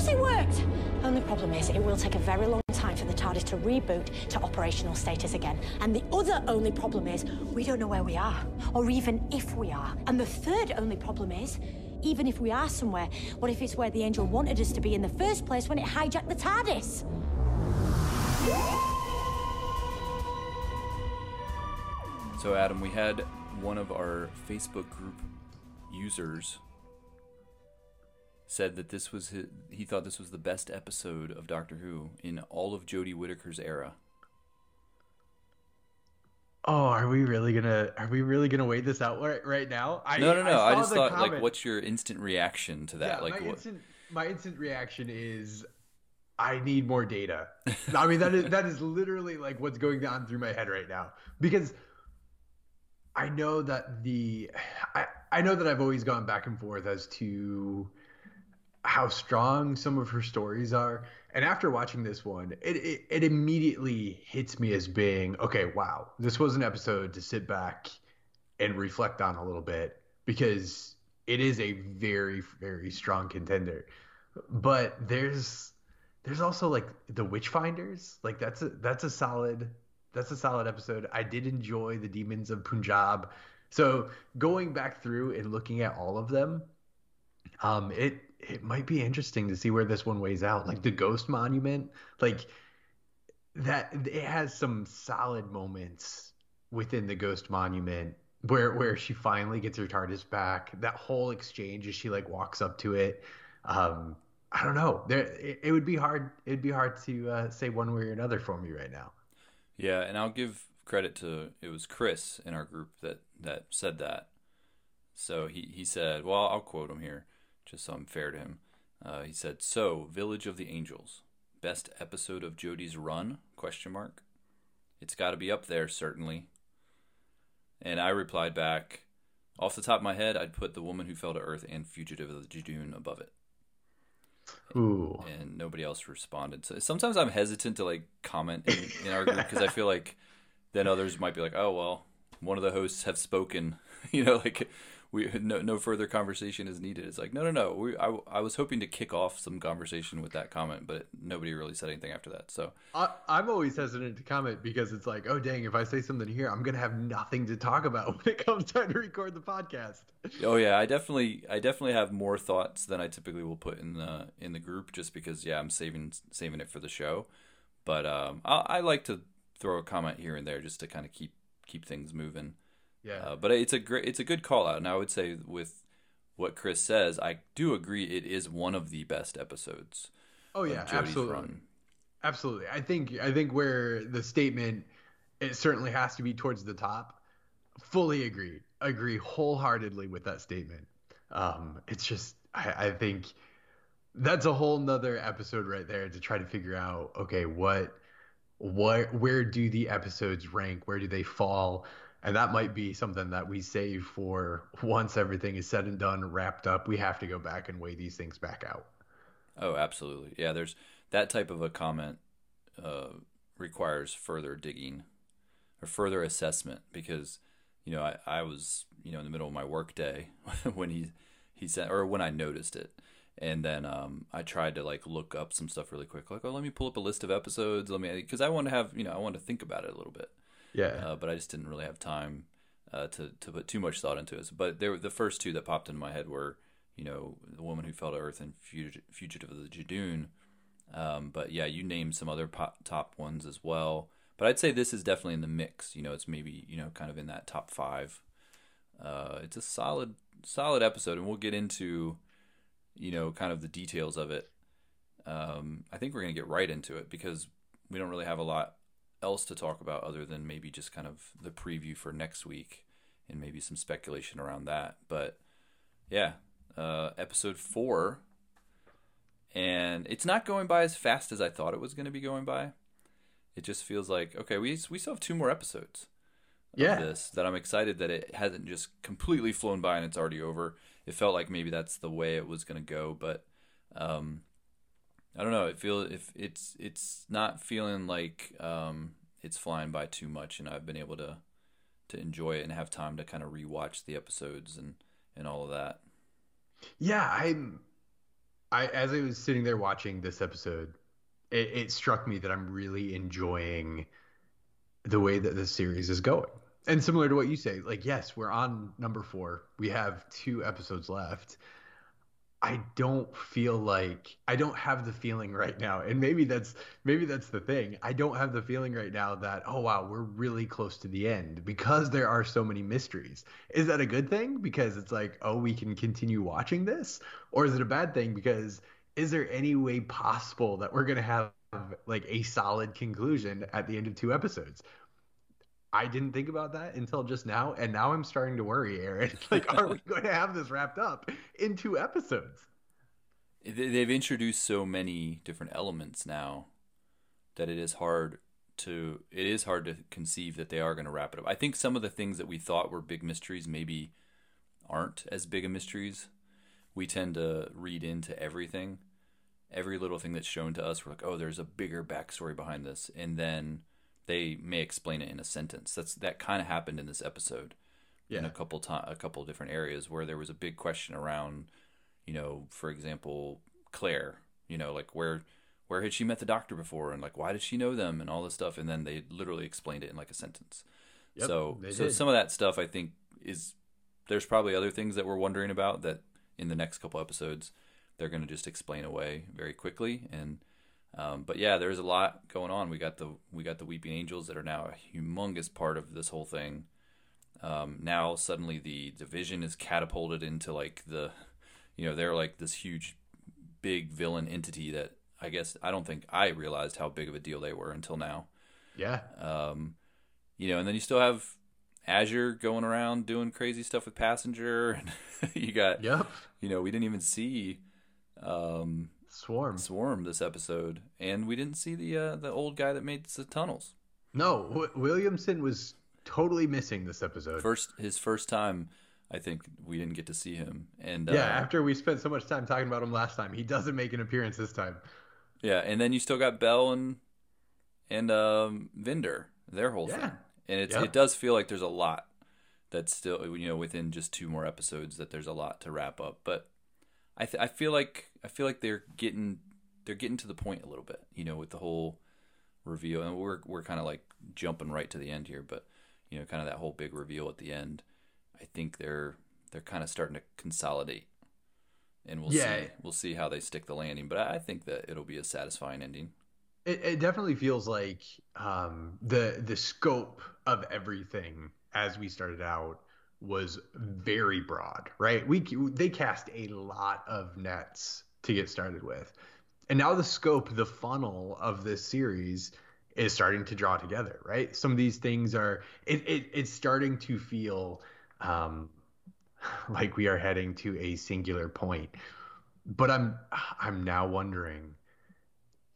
course it worked! Only problem is, it will take a very long time for the TARDIS to reboot to operational status again. And the other only problem is, we don't know where we are, or even if we are. And the third only problem is, even if we are somewhere, what if it's where the angel wanted us to be in the first place when it hijacked the TARDIS? So, Adam, we had one of our Facebook group users said that this was his, he thought this was the best episode of Doctor Who in all of Jodie Whittaker's era. Oh, are we really gonna are we really gonna wait this out right, right now? I, no, no, no. I, I just thought, comment. like, what's your instant reaction to that? Yeah, like, my what? instant my instant reaction is I need more data. I mean, that is that is literally like what's going on through my head right now because I know that the I, I know that I've always gone back and forth as to how strong some of her stories are. And after watching this one, it, it, it immediately hits me as being okay, wow, this was an episode to sit back and reflect on a little bit because it is a very, very strong contender. But there's there's also like the Witchfinders. Like that's a that's a solid that's a solid episode. I did enjoy the Demons of Punjab. So going back through and looking at all of them, um, it it might be interesting to see where this one weighs out. Like the Ghost Monument, like that it has some solid moments within the Ghost Monument where where she finally gets her TARDIS back. That whole exchange as she like walks up to it. Um, I don't know. There, it, it would be hard. It'd be hard to uh, say one way or another for me right now. Yeah, and I'll give credit to it was Chris in our group that that said that. So he he said, well, I'll quote him here just so I'm fair to him. Uh, he said, "So, Village of the Angels, best episode of Jodie's run? Question mark. It's got to be up there, certainly." And I replied back, "Off the top of my head, I'd put The Woman Who Fell to Earth and Fugitive of the Judoon above it." Ooh. And nobody else responded. So sometimes I'm hesitant to like comment in, in our group because I feel like then others might be like, "Oh well, one of the hosts have spoken," you know, like we no no further conversation is needed. It's like no no no. We I, I was hoping to kick off some conversation with that comment, but nobody really said anything after that. So I, I'm always hesitant to comment because it's like, oh dang, if I say something here, I'm gonna have nothing to talk about when it comes time to record the podcast. Oh yeah, I definitely I definitely have more thoughts than I typically will put in the in the group, just because yeah, I'm saving saving it for the show. But um, I, I like to throw a comment here and there just to kind of keep keep things moving. Yeah. Uh, but it's a great, it's a good call out, and I would say with what Chris says, I do agree it is one of the best episodes. Oh yeah, absolutely, run. absolutely. I think I think where the statement it certainly has to be towards the top. Fully agree, agree wholeheartedly with that statement. Um, it's just I, I think that's a whole nother episode right there to try to figure out okay what what where do the episodes rank where do they fall and that might be something that we save for once everything is said and done, wrapped up. We have to go back and weigh these things back out. Oh, absolutely. Yeah, there's that type of a comment uh, requires further digging or further assessment because you know I, I was you know in the middle of my work day when he he said or when I noticed it and then um, I tried to like look up some stuff really quick like oh let me pull up a list of episodes let me because I want to have you know I want to think about it a little bit yeah. Uh, but I just didn't really have time uh, to to put too much thought into it. But there, the first two that popped into my head were, you know, the woman who fell to earth and fugitive of the Judoon. Um, but yeah, you named some other pop, top ones as well. But I'd say this is definitely in the mix. You know, it's maybe you know kind of in that top five. Uh, it's a solid solid episode, and we'll get into you know kind of the details of it. Um, I think we're gonna get right into it because we don't really have a lot else to talk about other than maybe just kind of the preview for next week and maybe some speculation around that. But yeah, uh, episode four, and it's not going by as fast as I thought it was going to be going by. It just feels like okay, we we still have two more episodes. Yeah. this that I'm excited that it hasn't just completely flown by and it's already over. It felt like maybe that's the way it was going to go, but um, I don't know. It feel if it's it's not feeling like um, it's flying by too much, and I've been able to to enjoy it and have time to kind of rewatch the episodes and and all of that. Yeah, I'm I as I was sitting there watching this episode, it, it struck me that I'm really enjoying the way that this series is going. And similar to what you say, like yes, we're on number four. We have two episodes left. I don't feel like I don't have the feeling right now. And maybe that's maybe that's the thing. I don't have the feeling right now that oh wow, we're really close to the end because there are so many mysteries. Is that a good thing because it's like, oh, we can continue watching this or is it a bad thing because is there any way possible that we're going to have like a solid conclusion at the end of two episodes? I didn't think about that until just now, and now I'm starting to worry, Aaron. Like, are we going to have this wrapped up in two episodes? They've introduced so many different elements now that it is hard to it is hard to conceive that they are going to wrap it up. I think some of the things that we thought were big mysteries maybe aren't as big a mysteries. We tend to read into everything, every little thing that's shown to us. We're like, oh, there's a bigger backstory behind this, and then they may explain it in a sentence. That's that kind of happened in this episode. Yeah. In a couple time, a couple different areas where there was a big question around, you know, for example, Claire. You know, like where where had she met the doctor before, and like why did she know them, and all this stuff, and then they literally explained it in like a sentence. Yep, so so did. some of that stuff I think is there's probably other things that we're wondering about that in the next couple episodes they're going to just explain away very quickly and um, but yeah, there's a lot going on. We got the we got the Weeping Angels that are now a humongous part of this whole thing. Um, now suddenly the division is catapulted into like the, you know, they're like this huge, big villain entity that I guess I don't think I realized how big of a deal they were until now. Yeah. Um, you know, and then you still have Azure going around doing crazy stuff with Passenger, and you got, yep. You know, we didn't even see. Um, Swarm. Swarm this episode, and we didn't see the uh, the old guy that made the tunnels. No, w- Williamson was totally missing this episode. First, his first time, I think we didn't get to see him. And yeah, uh, after we spent so much time talking about him last time, he doesn't make an appearance this time. Yeah, and then you still got Bel and and um, Vinder, their whole yeah. thing, and it's it does feel like there's a lot that's still you know within just two more episodes that there's a lot to wrap up, but I th- I feel like I feel like they're getting they're getting to the point a little bit, you know, with the whole reveal, and we're we're kind of like jumping right to the end here, but you know, kind of that whole big reveal at the end. I think they're they're kind of starting to consolidate, and we'll yeah. see we'll see how they stick the landing. But I think that it'll be a satisfying ending. It, it definitely feels like um, the the scope of everything as we started out was very broad, right? We they cast a lot of nets to get started with, and now the scope, the funnel of this series is starting to draw together, right? Some of these things are it, it it's starting to feel um, like we are heading to a singular point, but I'm I'm now wondering.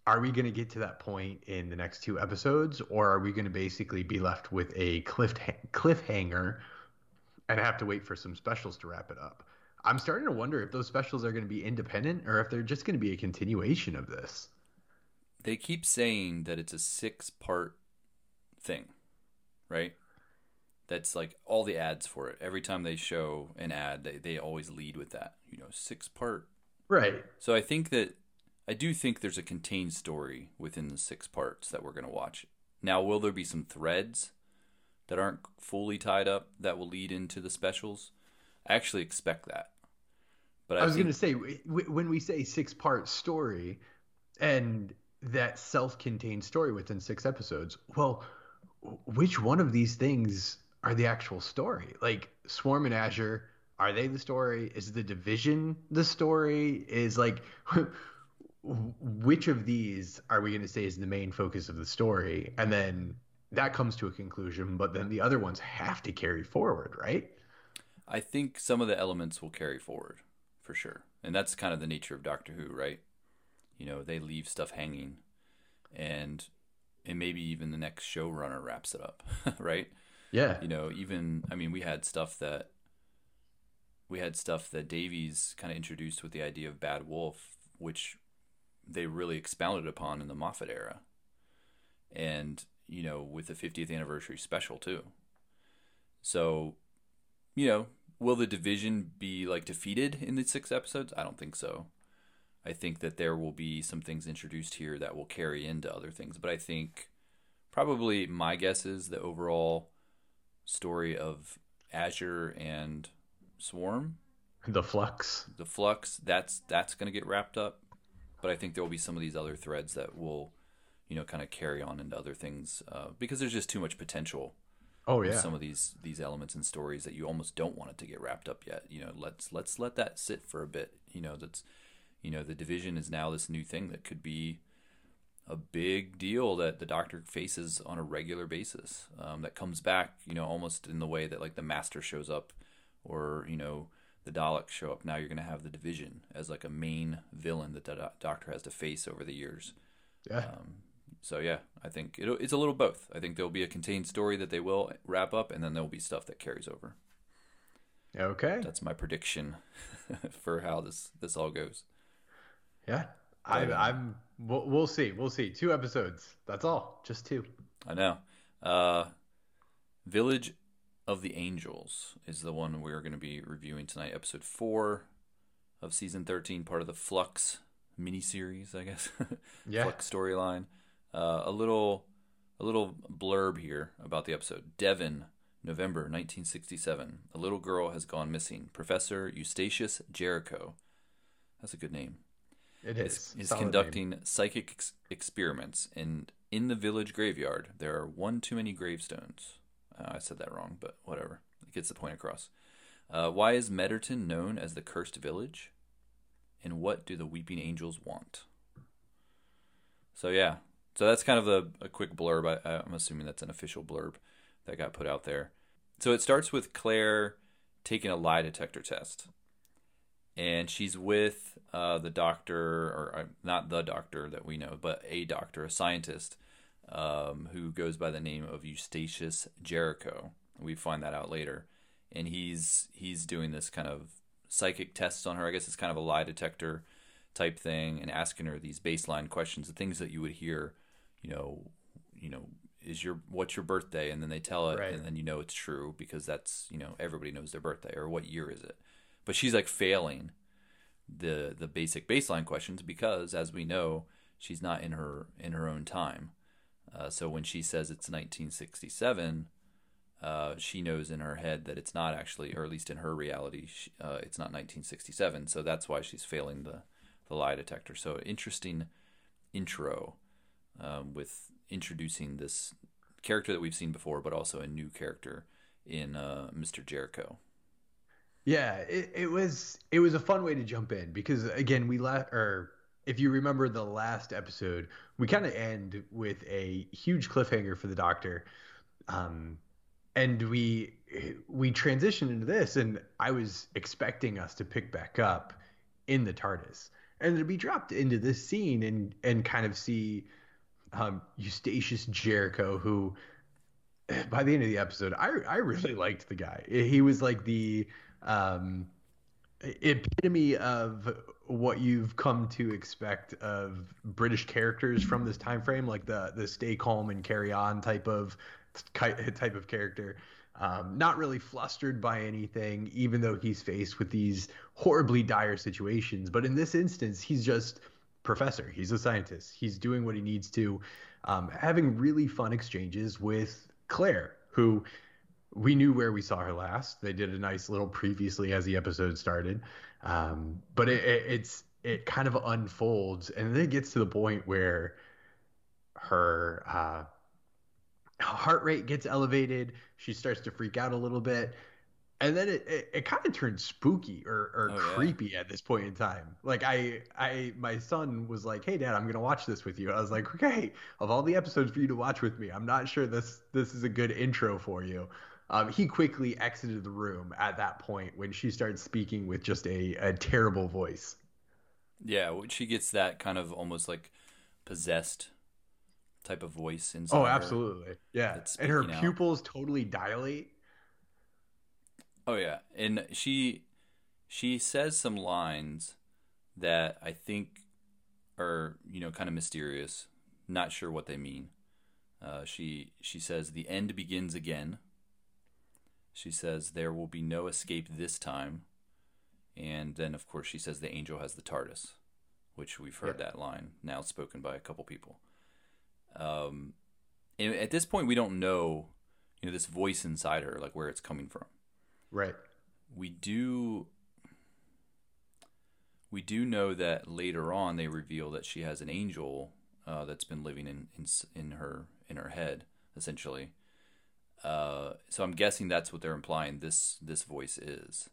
Are we going to get to that point in the next two episodes, or are we going to basically be left with a cliff cliffhanger and have to wait for some specials to wrap it up. I'm starting to wonder if those specials are going to be independent or if they're just going to be a continuation of this. They keep saying that it's a six part thing, right? That's like all the ads for it. Every time they show an ad, they, they always lead with that, you know, six part. Right. So I think that, I do think there's a contained story within the six parts that we're going to watch. Now, will there be some threads that aren't fully tied up that will lead into the specials. I actually expect that. But I, I was think... going to say when we say six part story and that self contained story within six episodes, well, which one of these things are the actual story? Like Swarm and Azure, are they the story? Is the division the story? Is like which of these are we going to say is the main focus of the story? And then that comes to a conclusion, but then the other ones have to carry forward, right? I think some of the elements will carry forward for sure. And that's kind of the nature of Doctor Who, right? You know, they leave stuff hanging and and maybe even the next showrunner wraps it up, right? Yeah. You know, even I mean, we had stuff that we had stuff that Davies kind of introduced with the idea of Bad Wolf, which they really expounded upon in the Moffat era. And you know, with the 50th anniversary special too. So, you know, will the division be like defeated in the six episodes? I don't think so. I think that there will be some things introduced here that will carry into other things. But I think probably my guess is the overall story of Azure and Swarm, The Flux. the Flux, that's that's going to get wrapped up. But I think there will be some of these other threads that will, you know, kind of carry on into other things uh, because there's just too much potential Oh yeah. some of these these elements and stories that you almost don't want it to get wrapped up yet. You know, let's let's let that sit for a bit. You know, that's you know the division is now this new thing that could be a big deal that the doctor faces on a regular basis. Um, that comes back, you know, almost in the way that like the master shows up, or you know the Daleks show up. Now you're going to have the division as like a main villain that the doc- doctor has to face over the years. yeah. Um, so yeah, I think it, it's a little both. I think there'll be a contained story that they will wrap up, and then there'll be stuff that carries over. okay. That's my prediction for how this this all goes. Yeah. I, um, I'm. We'll, we'll see. We'll see. Two episodes. That's all. Just two. I know. Uh, Village of the Angels is the one we're going to be reviewing tonight. Episode four of season thirteen, part of the Flux miniseries, I guess. Yeah. Flux storyline. Uh, a little, a little blurb here about the episode. Devon, November 1967. A little girl has gone missing. Professor Eustacius Jericho. That's a good name It is, is. conducting psychic ex- experiments, and in the village graveyard there are one too many gravestones. Uh, I said that wrong, but whatever. It gets the point across. Uh, why is Medderton known as the cursed village? And what do the weeping angels want? So yeah, so that's kind of a, a quick blurb. I, I'm assuming that's an official blurb that got put out there. So it starts with Claire taking a lie detector test and she's with uh, the doctor, or uh, not the doctor that we know, but a doctor, a scientist, um, who goes by the name of Eustacius Jericho. We find that out later, and he's he's doing this kind of psychic tests on her. I guess it's kind of a lie detector type thing, and asking her these baseline questions, the things that you would hear, you know, you know, is your what's your birthday, and then they tell it, Right. and then you know it's true because that's you know everybody knows their birthday or what year is it. But she's like failing the the basic baseline questions because as we know she's not in her in her own time. Uh, so when she says it's 1967 uh, she knows in her head that it's not actually or at least in her reality she, uh, it's not 1967 so that's why she's failing the the lie detector. So interesting intro um, with introducing this character that we've seen before but also a new character in uh, mr jericho. Yeah, it, it was it was a fun way to jump in because again we la- or if you remember the last episode, we kind of end with a huge cliffhanger for the Doctor, um, and we we transitioned into this, and I was expecting us to pick back up in the TARDIS and to be dropped into this scene and and kind of see um, Eustacius Jericho, who by the end of the episode, I I really liked the guy. He was like the um, epitome of what you've come to expect of British characters from this time frame, like the the stay calm and carry on type of type of character. Um, not really flustered by anything, even though he's faced with these horribly dire situations. But in this instance, he's just professor. He's a scientist. He's doing what he needs to, um, having really fun exchanges with Claire, who we knew where we saw her last. They did a nice little previously as the episode started, um, but it, it, it's it kind of unfolds, and then it gets to the point where her uh, heart rate gets elevated. She starts to freak out a little bit. And then it, it, it kind of turned spooky or, or Oh, yeah. creepy at this point in time. Like I I my son was like, "Hey dad, I'm going to watch this with you." I was like, "Okay, of all the episodes for you to watch with me, I'm not sure this this is a good intro for you." Um, he quickly exited the room at that point when she started speaking with just a, a terrible voice. Yeah, she gets that kind of almost like possessed type of voice inside. Oh, her. absolutely. Yeah. And her speaking out. pupils totally dilate. Oh yeah, and she she says some lines that I think are you know kind of mysterious. Not sure what they mean. Uh, she she says the end begins again. She says there will be no escape this time, and then of course she says the angel has the TARDIS. which we've heard Yeah. that line now spoken by a couple people. Um, and at this point, we don't know, you know, this voice inside her, like where it's coming from. Right. We do. We do know that later on they reveal that she has an angel uh, that's been living in, in in her in her head, essentially. Uh, so I'm guessing that's what they're implying. This this voice is.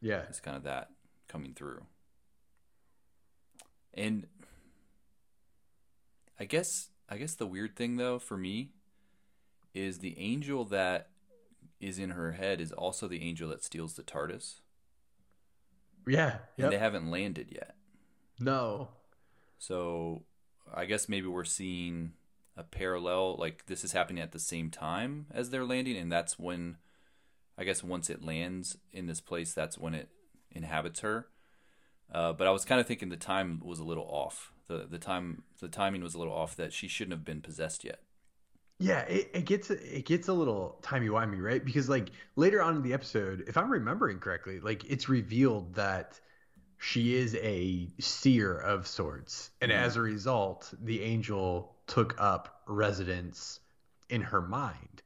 Yeah. It's kind of that coming through. And I guess I guess the weird thing though for me is the angel that is in her head is also the angel that steals the TARDIS. Yeah. And they haven't landed yet. No. So I guess maybe we're seeing a parallel like this is happening at the same time as they're landing and that's when I guess once it lands in this place that's when it inhabits her. Uh, but I was kind of thinking the time was a little off. The the time the timing was a little off that she shouldn't have been possessed yet. Yeah, it, it gets it gets a little timey wimey, right? Because like later on in the episode, if I'm remembering correctly, like it's revealed that she is a seer of sorts, and Mhm. as a result, the angel took up residence in her mind.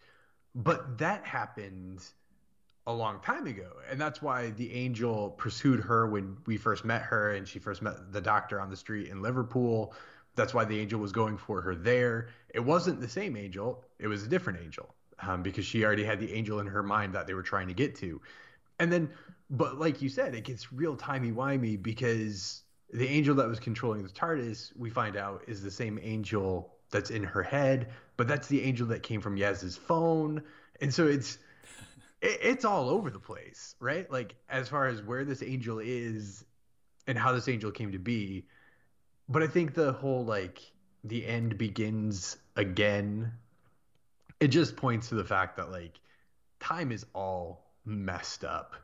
But that happened a long time ago, and that's why the angel pursued her when we first met her, and she first met the doctor on the street in Liverpool. That's why the angel was going for her there. It wasn't the same angel; it was a different angel, um, because she already had the angel in her mind that they were trying to get to. And then, but like you said, it gets real timey wimey because the angel that was controlling the TARDIS, we find out, is the same angel that's in her head, but that's the angel that came from Yaz's phone, and so it's it, it's all over the place, right? Like as far as where this angel is and how this angel came to be. But I think the whole like the end begins again. It just points to the fact that like time is all messed up.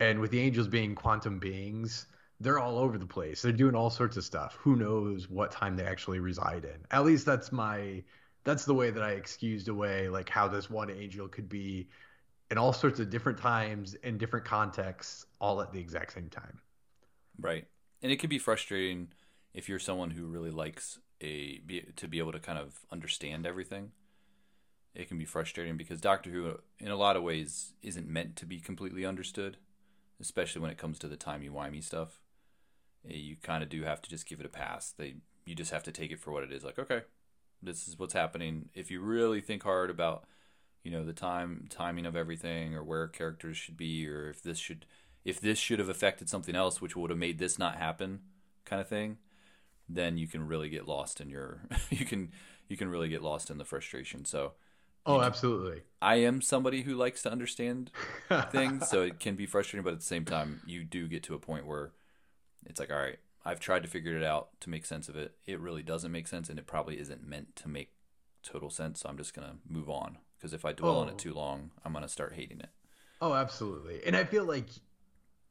And with the angels being quantum beings, they're all over the place. They're doing all sorts of stuff. Who knows what time they actually reside in? At least that's my that's the way that I excused away like how this one angel could be in all sorts of different times in different contexts all at the exact same time. Right. And it can be frustrating if you're someone who really likes a be, to be able to kind of understand everything. It can be frustrating because Doctor Who, in a lot of ways, isn't meant to be completely understood, especially when it comes to the timey wimey stuff. Eh, You kind of do have to just give it a pass. They you just have to take it for what it is. Like, okay, this is what's happening. If you really think hard about, you know, the time timing of everything or where characters should be, or if this should if this should have affected something else which would have made this not happen kind of thing then you can really get lost in your you can you can really get lost in the frustration so Oh, absolutely. i am somebody who likes to understand things so it can be frustrating but at the same time you do get to a point where it's like all right i've tried to figure it out to make sense of it it really doesn't make sense and it probably isn't meant to make total sense so i'm just going to move on because if i dwell on Oh. it too long i'm going to start hating it Oh, absolutely. And I feel like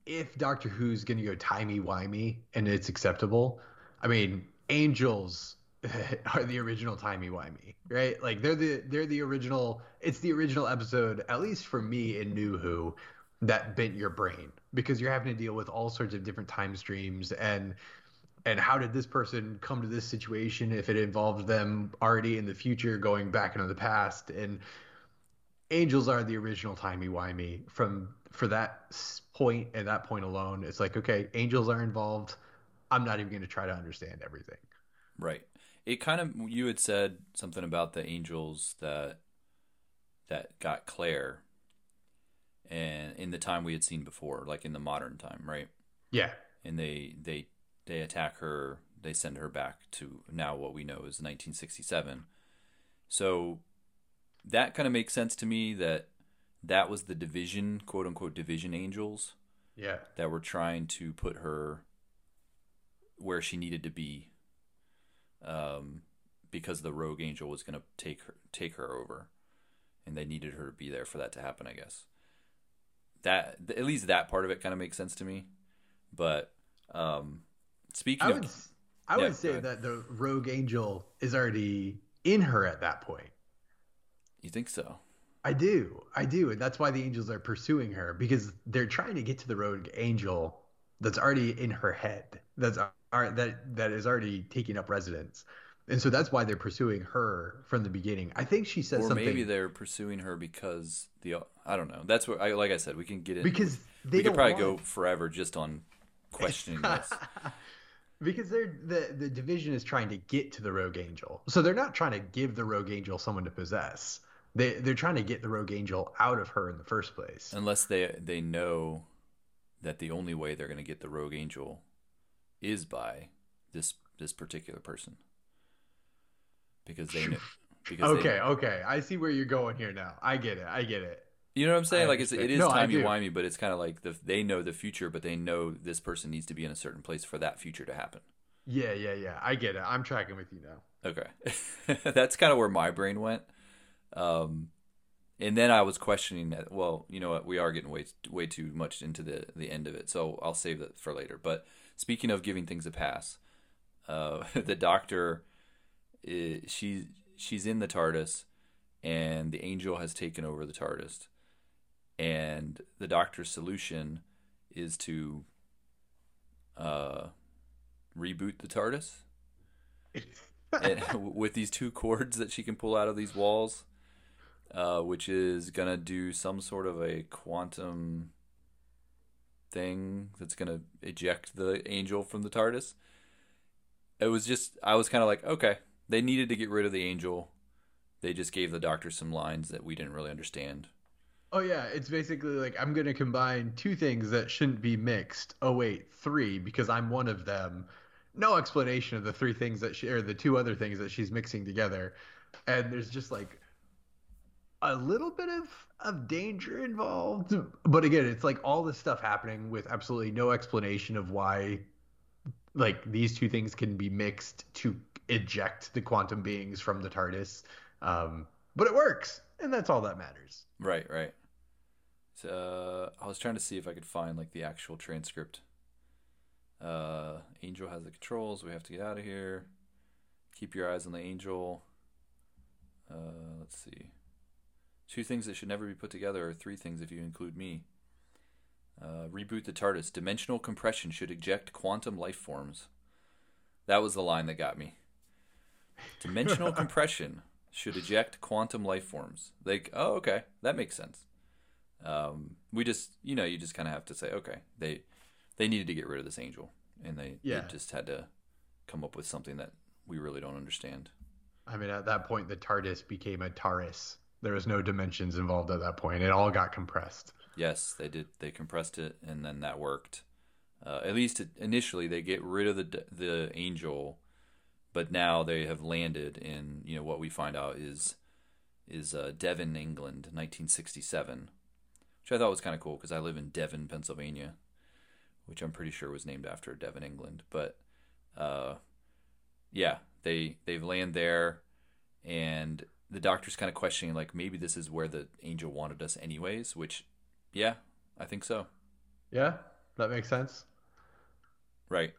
if Doctor Who's going to go timey wimey and it's acceptable, I mean, angels are the original timey wimey, right? Like they're the they're the original. It's the original episode, at least for me in New Who, that bent your brain because you're having to deal with all sorts of different time streams and and how did this person come to this situation if it involved them already in the future going back into the past and angels are the original timey wimey from for that point and that point alone it's like okay angels are involved i'm not even going to try to understand everything Right. It kind of you had said something about the angels that that got Claire and in the time we had seen before, like in the modern time, right? yeah And they they they attack her, they send her back to now what we know is 1967. So that kind of makes sense to me that that was the division, quote unquote division angels yeah that were trying to put her where she needed to be um, because the rogue angel was going to take her take her over and they needed her to be there for that to happen i guess. That at least that part of it kind of makes sense to me but um, speaking i of would s- i Yeah, would say that the rogue angel is already in her at that point. You think so? I do i do and that's why the angels are pursuing her because they're trying to get to the rogue angel that's already in her head that's are that that is already taking up residence, and so that's why they're pursuing her from the beginning. I think she says or something. maybe they're pursuing her because the I don't know. That's what I like. I said we can get in because they we could probably want- go forever just on questioning this. because they're the the division is trying to get to the rogue angel so they're not trying to give the rogue angel someone to possess they they're trying to get the rogue angel out of her in the first place Unless they they know that the only way they're going to get the rogue angel is by this this particular person because they know because they- okay okay i see where you're going here now i get it i get it You know what I'm saying? I like it's it is. No, timey-wimey but it's kind of like the they know the future, but they know this person needs to be in a certain place for that future to happen. yeah yeah yeah i get it i'm tracking with you now Okay, that's kind of where my brain went. Um, and then I was questioning that. Well, you know what? We are getting way way too much into the the end of it, so I'll save that for later. But speaking of giving things a pass, uh, the doctor, is, she she's in the TARDIS, and the angel has taken over the TARDIS, and the doctor's solution is to uh, reboot the TARDIS. With these two cords that she can pull out of these walls, uh, which is gonna do some sort of a quantum thing that's gonna eject the angel from the TARDIS. It was just I was kind of like, okay, they needed to get rid of the angel. They just gave the doctor some lines that we didn't really understand. Oh yeah, it's basically like I'm gonna combine two things that shouldn't be mixed. Oh wait, three because I'm one of them. No explanation of the three things that she or the two other things that she's mixing together, and there's just like a little bit of of danger involved. But again, it's like all this stuff happening with absolutely no explanation of why, like these two things can be mixed to eject the quantum beings from the TARDIS. Um, but it works, and that's all that matters. Right, right. So, uh, I was trying to see if I could find like the actual transcript. Uh, Angel has the controls. We have to get out of here. Keep your eyes on the Angel. Uh, let's see. Two things that should never be put together, or three things if you include me. Uh, reboot the TARDIS. Dimensional compression should eject quantum life forms. That was the line that got me. Dimensional compression should eject quantum life forms. Like, oh, okay, that makes sense. Um, we just, you know, you just kind of have to say, okay, they they needed to get rid of this angel, and they, Yeah. they just had to come up with something that we really don't understand. I mean, at that point, the TARDIS became a TARIS. There was no dimensions involved at that point. It all got compressed. Yes, they did. They compressed it, and then that worked. Uh, at least initially, they get rid of the the angel, but now they have landed in you know what we find out is is uh, Devon, England, 1967, which I thought was kind of cool because I live in Devon, Pennsylvania, which I'm pretty sure was named after Devon, England. But uh, yeah, they they've land there, and the doctor's kind of questioning like maybe this is where the angel wanted us anyways, which yeah, I think so. Yeah, that makes sense. Right.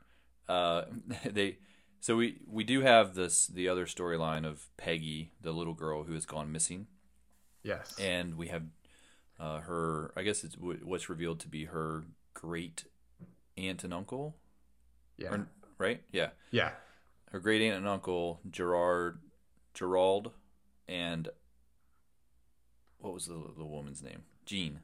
Uh, they so we we do have this the other storyline of Peggy, the little girl who has gone missing, Yes. and we have uh, her. I guess it's wh- what's revealed to be her great aunt and uncle. yeah. Or, right? Yeah. yeah. Her great aunt and uncle Gerard, Gerald, and what was the the woman's name? Jean.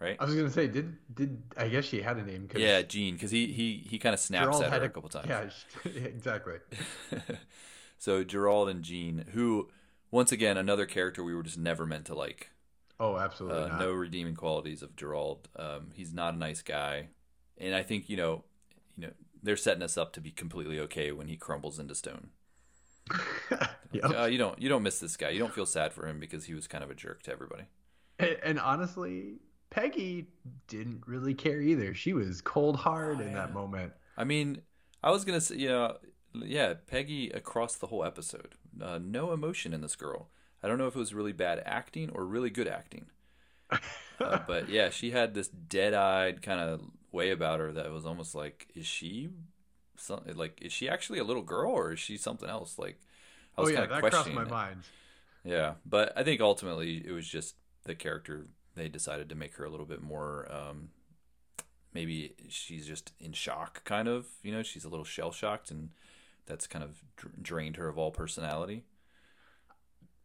Right. I was gonna say, did did I guess she had a name? 'cause Yeah, Jean, because he he he kind of snaps Gerald at her had a couple times. Yeah, exactly. so Gerald and Jean, who once again another character we were just never meant to like. Oh, absolutely Uh, not. no redeeming qualities of Gerald. Um, he's not a nice guy, and I think you know, you know, they're setting us up to be completely okay when he crumbles into stone. Yep. Uh, you don't you don't miss this guy. You don't feel sad for him because he was kind of a jerk to everybody. And, and honestly, Peggy didn't really care either. She was cold hard Oh, in that moment. I mean, I was gonna say, you know, yeah, Peggy across the whole episode, uh, no emotion in this girl. I don't know if it was really bad acting or really good acting, uh, but yeah, she had this dead-eyed kind of way about her that was almost like, is she, some, like, is she actually a little girl or is she something else? Like, I Oh was yeah, kind of that crossed questioning. my it. mind. Yeah, but I think ultimately it was just the character they decided to make her a little bit more um, maybe she's just in shock, kind of. You know, she's a little shell shocked, and that's kind of drained her of all personality.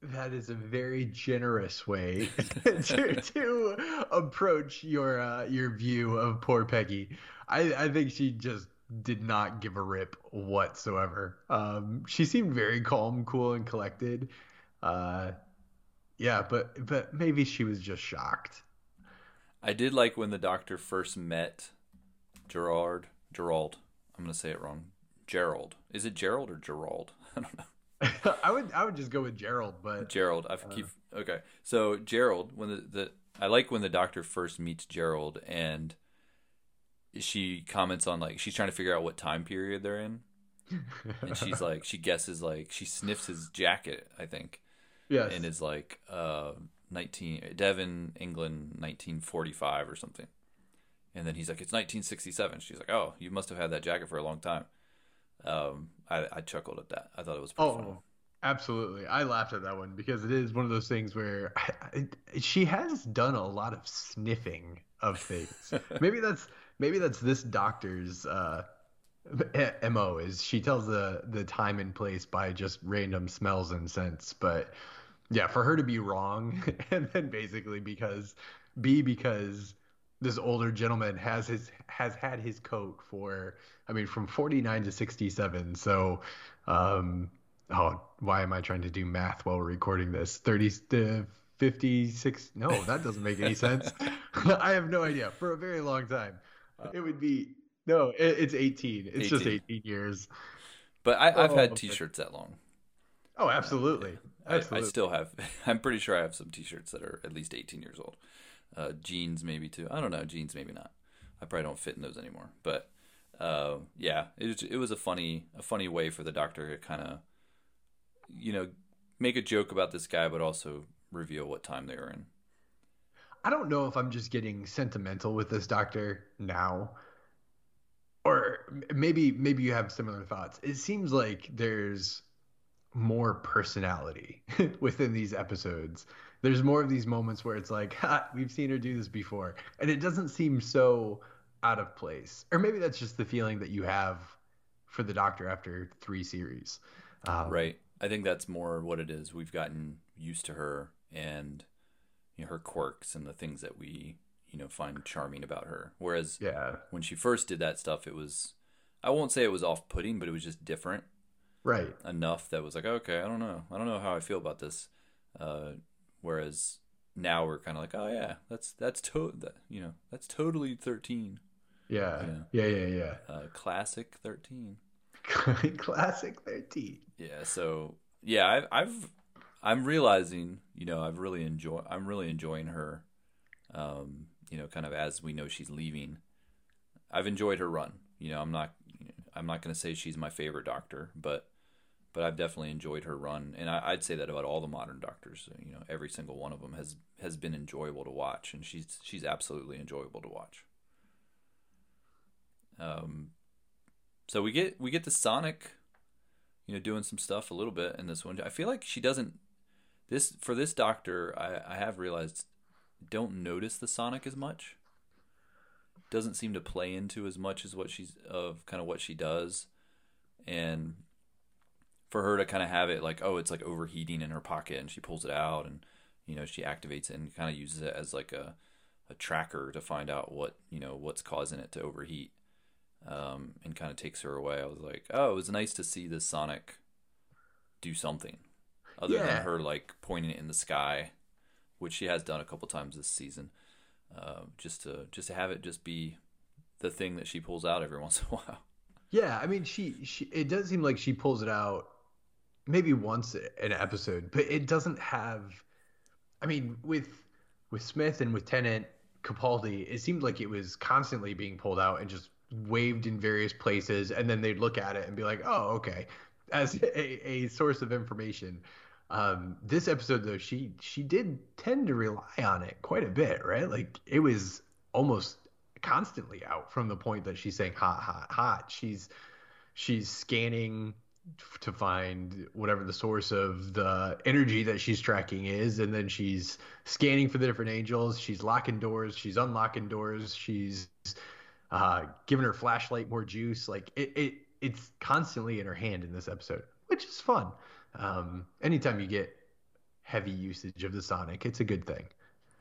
That is a very generous way to, to approach your uh, your view of poor Peggy. I, I think she just did not give a rip whatsoever. Um, she seemed very calm, cool, and collected. Uh, yeah, but but maybe she was just shocked. I did like when the doctor first met Gerard. Gerald. I'm gonna say it wrong. Gerald. Is it Gerald or Gerald? I don't know. I would I would just go with Gerald, but Gerald. I keep uh, okay. So Gerald, when the, the I like when the doctor first meets Gerald and she comments on like she's trying to figure out what time period they're in, and she's like she guesses like she sniffs his jacket, I think, yes, and is like uh nineteen Devon England nineteen forty five or something, and then he's like it's nineteen sixty seven. She's like oh you must have had that jacket for a long time. Um, I, I chuckled at that. I thought it was pretty oh, funny. Absolutely, I laughed at that one because it is one of those things where I, I, she has done a lot of sniffing of things. maybe that's maybe that's this doctor's uh, mo is she tells the the time and place by just random smells and scents. But yeah, for her to be wrong, and then basically because B because this older gentleman has his has had his coat for I mean from 49 to 67. So um oh why am I trying to do math while we're recording this? 30 to 56 no that doesn't make any sense i have no idea for a very long time it would be no it, it's 18 it's 18. just 18 years but I, have oh, had t-shirts that long oh absolutely absolutely I, I, still have i'm pretty sure i have some t-shirts that are at least 18 years old uh, jeans maybe too. I don't know jeans maybe not. I probably don't fit in those anymore. But uh, yeah, it was, it was a funny a funny way for the doctor to kind of you know make a joke about this guy, but also reveal what time they were in. I don't know if I'm just getting sentimental with this doctor now, or maybe maybe you have similar thoughts. It seems like there's more personality within these episodes there's more of these moments where it's like, we've seen her do this before, and it doesn't seem so out of place. Or maybe that's just the feeling that you have for the Doctor after three series. Um, right. I think that's more what it is. We've gotten used to her and you know, her quirks and the things that we you know find charming about her. Whereas yeah, when she first did that stuff, it was I won't say it was off putting, but it was just different. Right. Enough that was like, okay, I don't know, I don't know how I feel about this. Uh, Whereas now we're kind of like, oh yeah, that's that's to that, you know that's totally thirteen. Yeah, yeah, yeah, yeah. Uh, classic thirteen. classic thirteen. Yeah. So yeah, I've, I've I'm realizing, you know, I've really enjoy I'm really enjoying her. Um, you know, kind of as we know she's leaving. I've enjoyed her run. You know, I'm not I'm not going to say she's my favorite doctor, but but I've definitely enjoyed her run, and I, would say that about all the modern doctors. You know, every single one of them has has been enjoyable to watch, and she's she's absolutely enjoyable to watch. Um, so we get we get the Sonic, you know, doing some stuff a little bit in this one. I feel like she doesn't this for this doctor. I I have realized don't notice the Sonic as much. Doesn't seem to play into as much as what she's of kind of what she does, and for her to kind of have it like oh it's like overheating in her pocket and she pulls it out and you know she activates it and kind of uses it as like a a tracker to find out what you know what's causing it to overheat um, and kind of takes her away. I was like, oh, it was nice to see the Sonic do something other yeah. than her like pointing it in the sky, which she has done a couple times this season. Uh, just to just to have it just be the thing that she pulls out every once in a while. Yeah, I mean, she she it does seem like she pulls it out maybe once an episode, but it doesn't have. I mean, with with Smith and with Tennant Capaldi, it seemed like it was constantly being pulled out and just waved in various places, and then they'd look at it and be like, "Oh, okay," as a, a source of information. Um, this episode, though, she she did tend to rely on it quite a bit, right? Like it was almost constantly out from the point that she's saying hot, hot, hot. She's she's scanning to find whatever the source of the energy that she's tracking is and then she's scanning for the different angels she's locking doors she's unlocking doors she's uh, giving her flashlight more juice. Like it, it, it's constantly in her hand in this episode, which is fun. Um, anytime you get heavy usage of the Sonic, it's a good thing.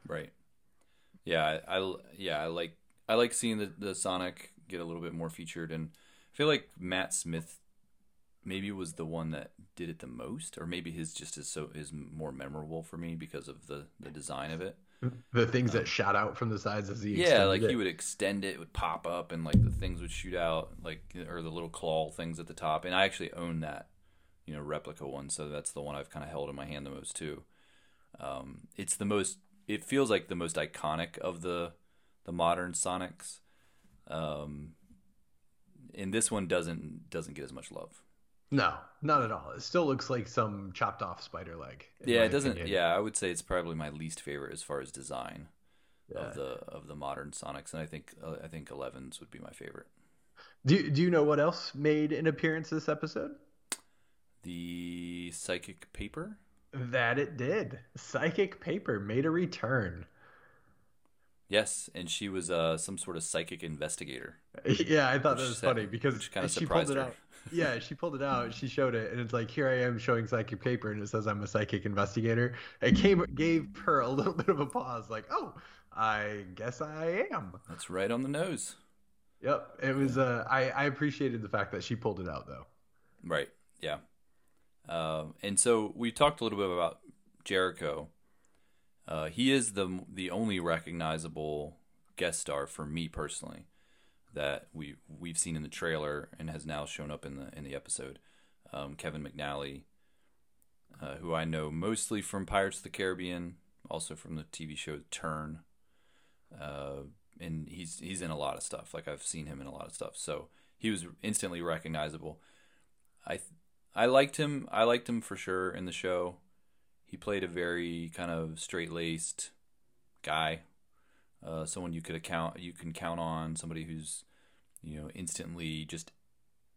Right. Yeah, I, I yeah I like I like seeing the the Sonic get a little bit more featured, and I feel like Matt Smith maybe was the one that did it the most, or maybe his just is so is more memorable for me because of the the design of it. The things um, that shot out from the sides as he yeah, like it. he would extend it, it, would pop up, and like the things would shoot out, like or the little claw things at the top. And I actually own that, you know, replica one, so that's the one I've kind of held in my hand the most too. Um, it's the most. It feels like the most iconic of the the modern Sonics. Um, and this one doesn't doesn't get as much love. No, not at all. It still looks like some chopped off spider leg. Yeah, it doesn't. Opinion. Yeah, I would say it's probably my least favorite as far as design yeah. of the of the modern Sonics, and I think uh, I think 11s would be my favorite. Do Do you know what else made an appearance this episode? The psychic paper. That it did. Psychic paper made a return. Yes, and she was uh, some sort of psychic investigator. Yeah, I thought that was funny because kind of she pulled it her. out. Yeah, she pulled it out. She showed it, and it's like, here I am showing psychic paper, and it says I'm a psychic investigator. It came gave her a little bit of a pause, like, oh, I guess I am. That's right on the nose. Yep, it was. Uh, I I appreciated the fact that she pulled it out though. Right. Yeah. Um, and so we talked a little bit about Jericho uh, he is the the only recognizable guest star for me personally that we we've seen in the trailer and has now shown up in the in the episode. Um, Kevin McNally, uh, who I know mostly from Pirates of the Caribbean, also from the TV show Turn, uh, and he's he's in a lot of stuff. Like I've seen him in a lot of stuff, so he was instantly recognizable. I I liked him. I liked him for sure in the show he played a very kind of straight laced guy, uh, someone you could account you can count on, somebody who's you know instantly just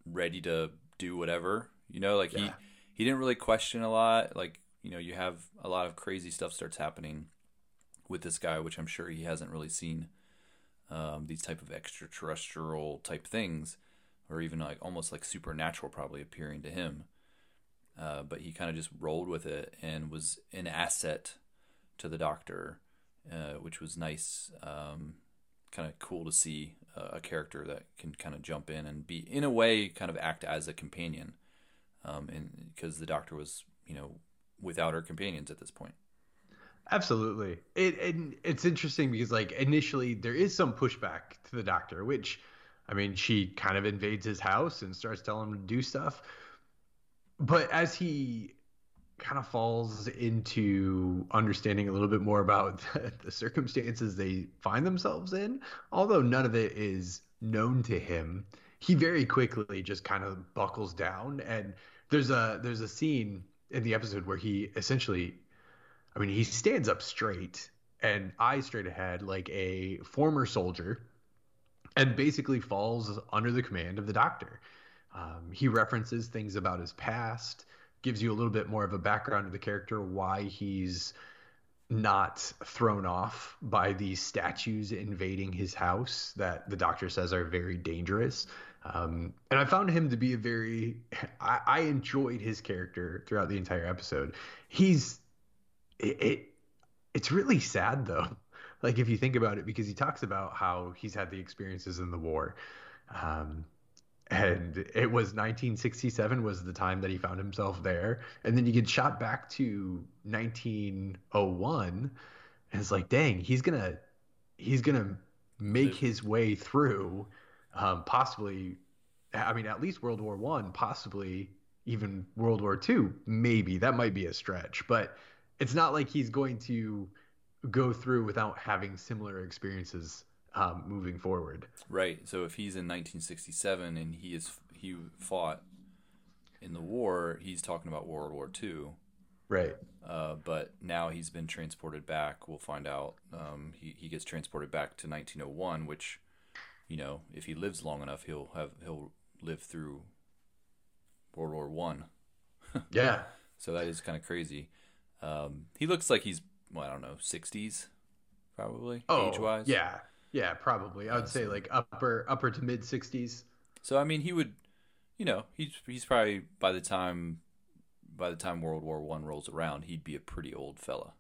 ready to do whatever. You know, like yeah. he he didn't really question a lot. Like you know, you have a lot of crazy stuff starts happening with this guy, which I'm sure he hasn't really seen um, these type of extraterrestrial type things, or even like almost like supernatural probably appearing to him. Uh, but he kind of just rolled with it and was an asset to the doctor, uh, which was nice. Um, kind of cool to see a, character that can kind of jump in and be, in a way, kind of act as a companion. Um, and because the doctor was, you know, without her companions at this point. Absolutely. It and it's interesting because like initially there is some pushback to the doctor, which I mean, she kind of invades his house and starts telling him to do stuff but as he kind of falls into understanding a little bit more about the, the, circumstances they find themselves in, although none of it is known to him, he very quickly just kind of buckles down. And there's a there's a scene in the episode where he essentially, I mean, he stands up straight and eyes straight ahead like a former soldier, and basically falls under the command of the doctor. Um, he references things about his past, gives you a little bit more of a background of the character, why he's not thrown off by these statues invading his house that the doctor says are very dangerous. Um, and I found him to be a very, I, I, enjoyed his character throughout the entire episode. He's, it, it, it's really sad though. Like if you think about it, because he talks about how he's had the experiences in the war. Um, and it was 1967 was the time that he found himself there and then you get shot back to 1901 and it's like dang he's gonna he's gonna make his way through um, possibly i mean at least world war one possibly even world war two maybe that might be a stretch but it's not like he's going to go through without having similar experiences um, moving forward. Right. So if he's in 1967 and he is he fought in the war, he's talking about World War II. Right. Uh, but now he's been transported back. We'll find out. Um, he he gets transported back to 1901, which, you know, if he lives long enough, he'll have he'll live through World War One. yeah. So that is kind of crazy. Um, he looks like he's well, I don't know, 60s, probably oh, age wise. Yeah, Yeah, probably. I would say like upper upper to mid 60s. So I mean, he would, you know, he's he's probably by the time by the time World War One rolls around, he'd be a pretty old fella.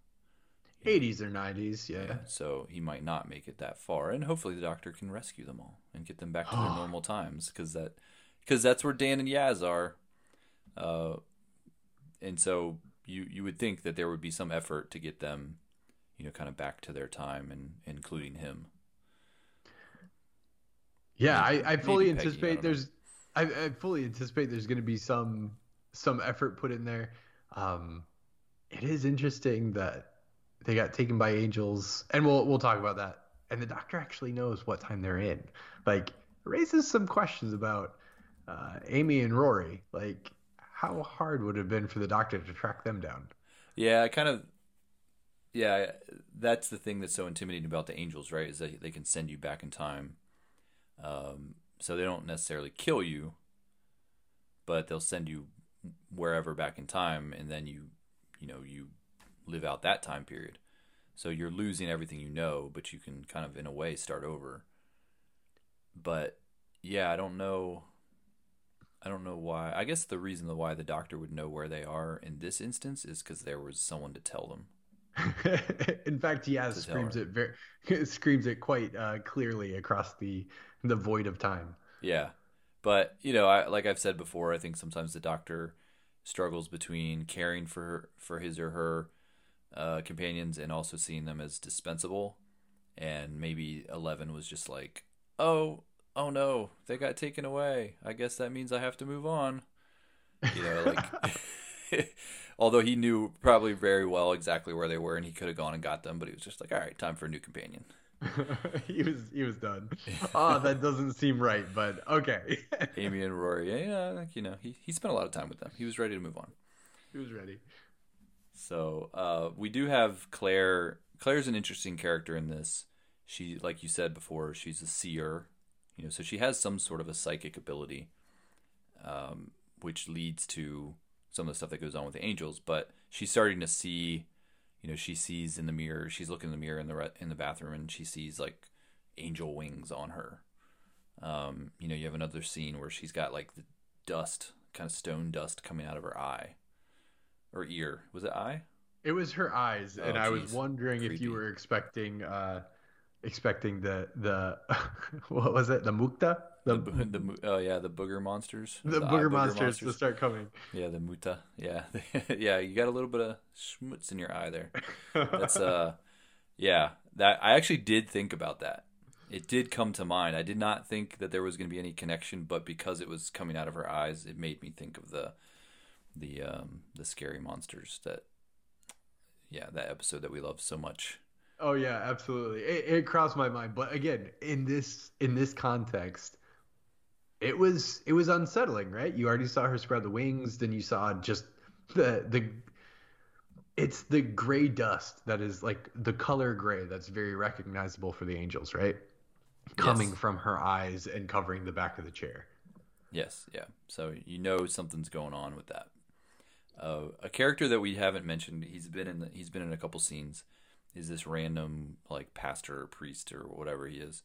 80s or 90s, yeah. So he might not make it that far, and hopefully the Doctor can rescue them all and get them back to their normal times, because that because that's where Dan and Yaz are. Uh, and so you you would think that there would be some effort to get them, you know, kind of back to their time, and including him. Yeah, Maybe- I, I fully Peggy, anticipate don't there's I, I fully anticipate there's going to be some some effort put in there. Um, it is interesting that they got taken by angels, and we'll we'll talk about that. And the doctor actually knows what time they're in. Like, raises some questions about uh, Amy and Rory. Like, how hard would it have been for the doctor to track them down? Yeah, I kind of. Yeah, that's the thing that's so intimidating about the angels, right? Is that they can send you back in time. Um, so they don't necessarily kill you, but they'll send you wherever back in time, and then you, you know, you live out that time period. So you're losing everything you know, but you can kind of, in a way, start over. But yeah, I don't know. I don't know why. I guess the reason why the doctor would know where they are in this instance is because there was someone to tell them. in fact, tell screams it very screams it quite uh, clearly across the the void of time. Yeah, but you know, I, like I've said before, I think sometimes the doctor struggles between caring for for his or her uh, companions and also seeing them as dispensable. And maybe Eleven was just like, "Oh, oh no, they got taken away. I guess that means I have to move on." You know, like. Although he knew probably very well exactly where they were, and he could have gone and got them, but he was just like, "All right, time for a new companion." he was he was done. Oh, that doesn't seem right, but okay. Amy and Rory, yeah, like, you know, he, he spent a lot of time with them. He was ready to move on. he was ready. So uh, we do have Claire. Claire's an interesting character in this. She, like you said before, she's a seer, you know, so she has some sort of a psychic ability, um, which leads to some of the stuff that goes on with the angels. But she's starting to see, you know, she sees in the mirror. She's looking in the mirror in the re- in the bathroom, and she sees like angel wings on her. Um, you know, you have another scene where she's got like the dust, kind of stone dust coming out of her eye or ear. Was it eye? It was her eyes, and Oh, I was wondering if you were expecting uh expecting the the what was it the mukta the The, the oh yeah, the booger monsters. the, eye booger, monsters, to start coming. Yeah, the muta. Yeah, yeah. You got a little bit of schmutz in your eye there. That's uh, yeah. That I actually did think about that. It did come to mind. I did not think that there was going to be any connection, but because it was coming out of her eyes, it made me think of the the um the scary monsters that yeah that episode that we love so much. Oh yeah, absolutely. It, it crossed my mind, but again, in this in this context, it was it was unsettling, right? You already saw her spread the wings, then you saw just the the it's the gray dust that is like the color gray that's very recognizable for the angels, right? Coming Yes. from her eyes and covering the back of the chair. Yes, yeah. So you know something's going on with that. Uh, a character that we haven't mentioned, he's been in the, he's been in a couple scenes, is this random like pastor or priest or whatever he is,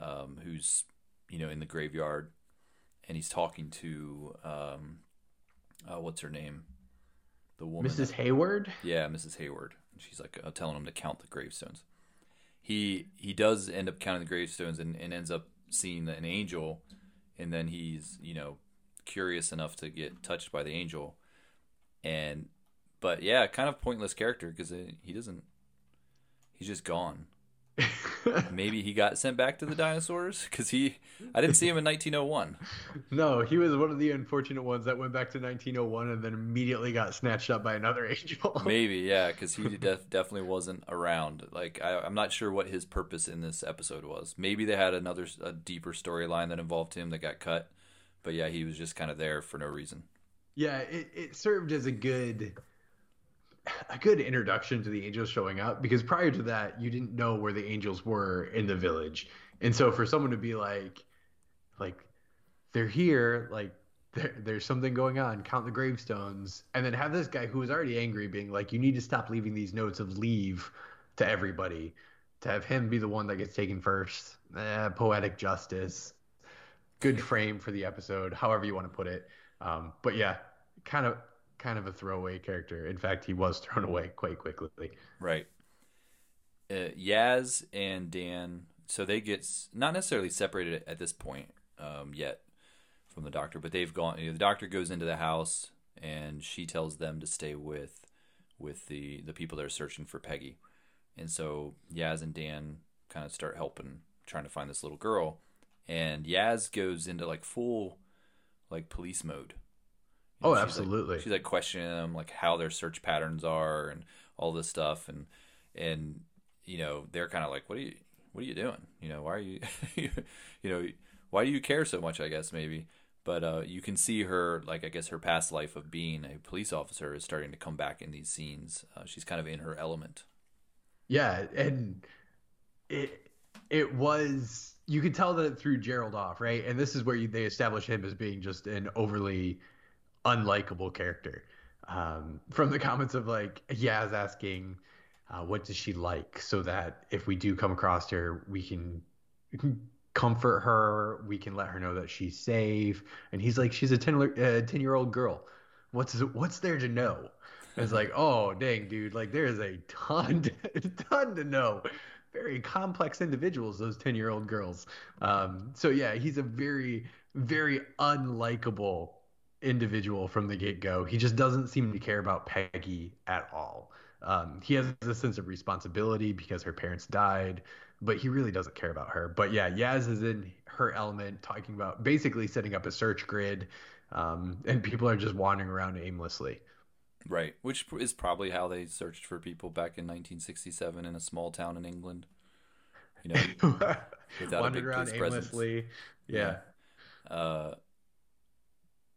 um, who's you know in the graveyard, and he's talking to um, uh, what's her name, the woman, Mrs. that- Hayward? yeah, Mrs. Hayward. She's like uh, telling him to count the gravestones. He he does end up counting the gravestones and, and ends up seeing an angel, and then he's you know curious enough to get touched by the angel, and but yeah, kind of pointless character because he doesn't. He's just gone. Maybe he got sent back to the dinosaurs because he. I didn't see him in 1901. no, he was one of the unfortunate ones that went back to 1901 and then immediately got snatched up by another angel. Maybe, yeah, because he def- definitely wasn't around. Like, I, I'm not sure what his purpose in this episode was. Maybe they had another, a deeper storyline that involved him that got cut. But yeah, he was just kind of there for no reason. Yeah, it, it served as a good a good introduction to the angels showing up because prior to that you didn't know where the angels were in the village. And so for someone to be like like they're here, like there, there's something going on, count the gravestones, and then have this guy who was already angry being like, You need to stop leaving these notes of leave to everybody to have him be the one that gets taken first. Eh, poetic justice. Good frame for the episode, however you want to put it. Um, but yeah, kind of kind of a throwaway character. In fact, he was thrown away quite quickly. Right. Uh, Yaz and Dan, so they get not necessarily separated at this point um, yet from the doctor, but they've gone. You know, the doctor goes into the house and she tells them to stay with with the the people that are searching for Peggy, and so Yaz and Dan kind of start helping, trying to find this little girl, and Yaz goes into like full like police mode. You know, oh, she's absolutely. Like, she's like questioning them, like how their search patterns are and all this stuff, and and you know they're kind of like, what are you, what are you doing? You know, why are you, you know, why do you care so much? I guess maybe, but uh, you can see her, like I guess her past life of being a police officer is starting to come back in these scenes. Uh, she's kind of in her element. Yeah, and it it was you could tell that it threw Gerald off, right? And this is where you, they establish him as being just an overly unlikable character. Um, from the comments of like Yaz asking, uh, "What does she like?" so that if we do come across her, we can, comfort her. We can let her know that she's safe. And he's like, "She's a ten uh, year old girl. What's what's there to know?" it's like, oh dang, dude! Like there is a ton, to, ton to know. Very complex individuals, those ten year old girls. Um, so yeah, he's a very, very unlikable individual from the get go. He just doesn't seem to care about Peggy at all. Um, he has a sense of responsibility because her parents died, but he really doesn't care about her. But yeah, Yaz is in her element, talking about basically setting up a search grid, um, and people are just wandering around aimlessly. Right, which is probably how they searched for people back in 1967 in a small town in England. You know, without wandering around aimlessly. Yeah. yeah. Uh,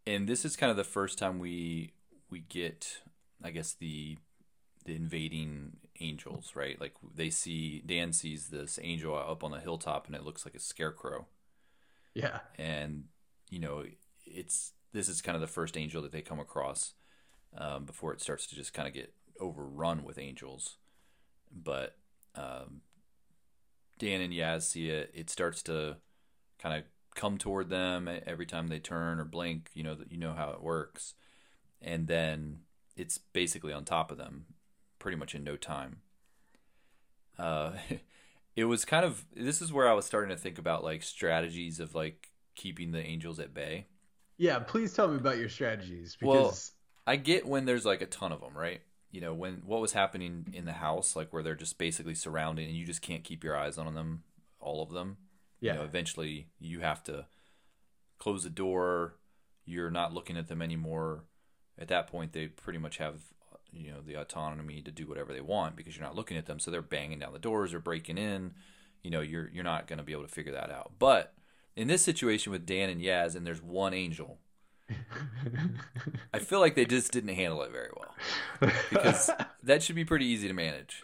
and this is kind of the first time we we get, I guess the the invading angels, right? Like they see Dan sees this angel up on the hilltop, and it looks like a scarecrow. Yeah. And you know, it's this is kind of the first angel that they come across um, before it starts to just kind of get overrun with angels. But um, Dan and Yaz see it. It starts to kind of come toward them every time they turn or blink. You know that you know how it works, and then it's basically on top of them, pretty much in no time. Uh, it was kind of this is where I was starting to think about like strategies of like keeping the angels at bay. Yeah, please tell me about your strategies because well, I get when there's like a ton of them, right? You know, when what was happening in the house, like where they're just basically surrounding and you just can't keep your eyes on them, all of them. Yeah. You know, eventually you have to close the door. You're not looking at them anymore. At that point, they pretty much have you know the autonomy to do whatever they want because you're not looking at them. So they're banging down the doors or breaking in. You know, you're you're not going to be able to figure that out. But in this situation with Dan and Yaz, and there's one angel I feel like they just didn't handle it very well because that should be pretty easy to manage,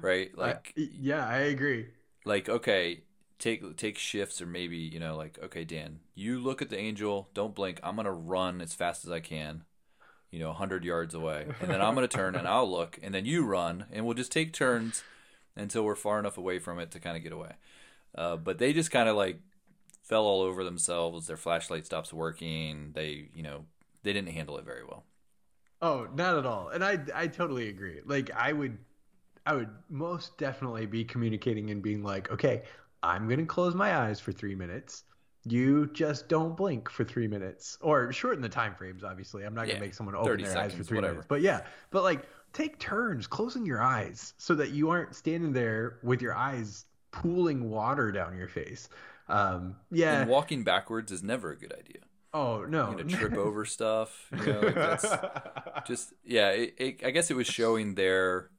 right? Like, I, yeah, I agree. Like, okay, take take shifts or maybe you know, like, okay, Dan, you look at the angel, don't blink. I'm gonna run as fast as I can, you know, hundred yards away, and then I'm gonna turn and I'll look, and then you run, and we'll just take turns until we're far enough away from it to kind of get away. Uh, but they just kind of like fell all over themselves. Their flashlight stops working. They, you know, they didn't handle it very well. Oh, not at all. And I I totally agree. Like I would I would most definitely be communicating and being like, "Okay, I'm going to close my eyes for 3 minutes. You just don't blink for 3 minutes." Or shorten the time frames, obviously. I'm not yeah, going to make someone open their seconds, eyes for 3 whatever. minutes. But yeah, but like take turns closing your eyes so that you aren't standing there with your eyes pooling water down your face. Um, yeah. And walking backwards is never a good idea. Oh no! You know, trip over stuff. You know, like that's just yeah. It, it, I guess it was showing their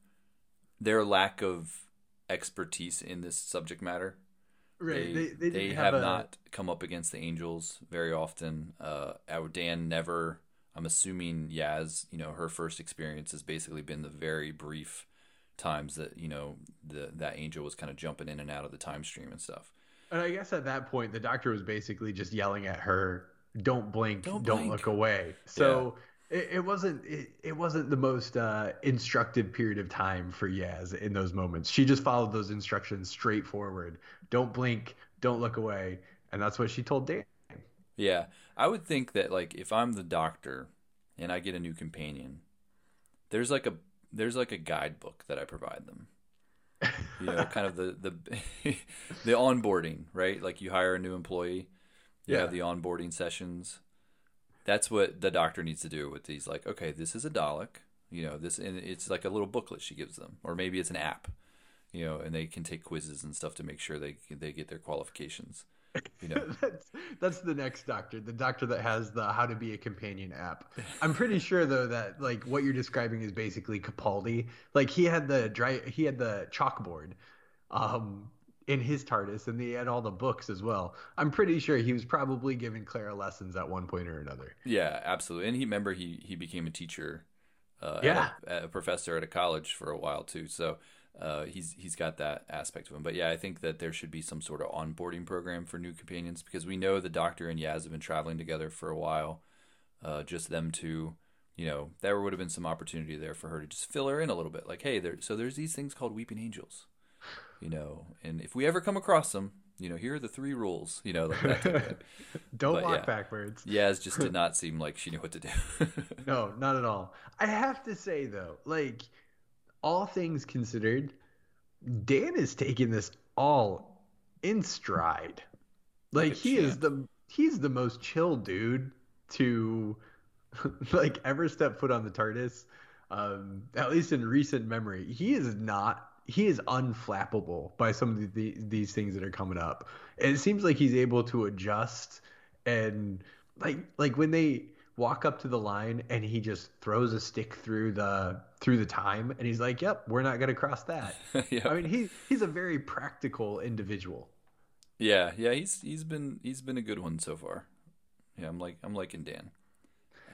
their lack of expertise in this subject matter. Right. They they, they have, have a... not come up against the Angels very often. Uh, our Dan never. I'm assuming Yaz, you know, her first experience has basically been the very brief times that you know the that angel was kind of jumping in and out of the time stream and stuff. And I guess at that point, the doctor was basically just yelling at her, "Don't blink, don't, don't blink. look away." So it, it wasn't it, it wasn't the most uh, instructive period of time for Yaz in those moments. She just followed those instructions straight forward. Don't blink, don't look away, and that's what she told Dan. Yeah, I would think that like if I'm the doctor and I get a new companion, there's like a there's like a guidebook that I provide them. You know, kind of the the the onboarding, right? Like you hire a new employee, you Yeah. have the onboarding sessions. That's what the doctor needs to do with these. Like, okay, this is a Dalek. You know, this and it's like a little booklet she gives them, or maybe it's an app. You know, and they can take quizzes and stuff to make sure they they get their qualifications. You know, that's that's the next doctor, the doctor that has the how to be a companion app. I'm pretty sure though that like what you're describing is basically Capaldi. Like he had the dry he had the chalkboard um in his TARDIS and he had all the books as well. I'm pretty sure he was probably giving Clara lessons at one point or another. Yeah, absolutely. And he remember he he became a teacher, uh, Yeah. at a, a professor at a college for a while too. So uh, he's he's got that aspect of him. But yeah, I think that there should be some sort of onboarding program for new companions because we know the Doctor and Yaz have been traveling together for a while. Uh, just them two, you know, there would have been some opportunity there for her to just fill her in a little bit. Like, hey, there. So there's these things called weeping angels, you know, and if we ever come across them, you know, here are the three rules. You know, like that type of thing. Don't But, walk yeah. backwards. Yaz just did not seem like she knew what to do. No, not at all. I have to say though, like all things considered, Dan is taking this all in stride. Like he is the he's the most chill dude to like ever step foot on the TARDIS. Um, at least in recent memory, he is not. He is unflappable by some of the, these things that are coming up. And it seems like he's able to adjust and like like when they walk up to the line and he just throws a stick through the through the time and he's like, "Yep, we're not going to cross that." yeah. I mean, he he's a very practical individual. Yeah, yeah, he's he's been he's been a good one so far. Yeah, I'm like I'm liking Dan.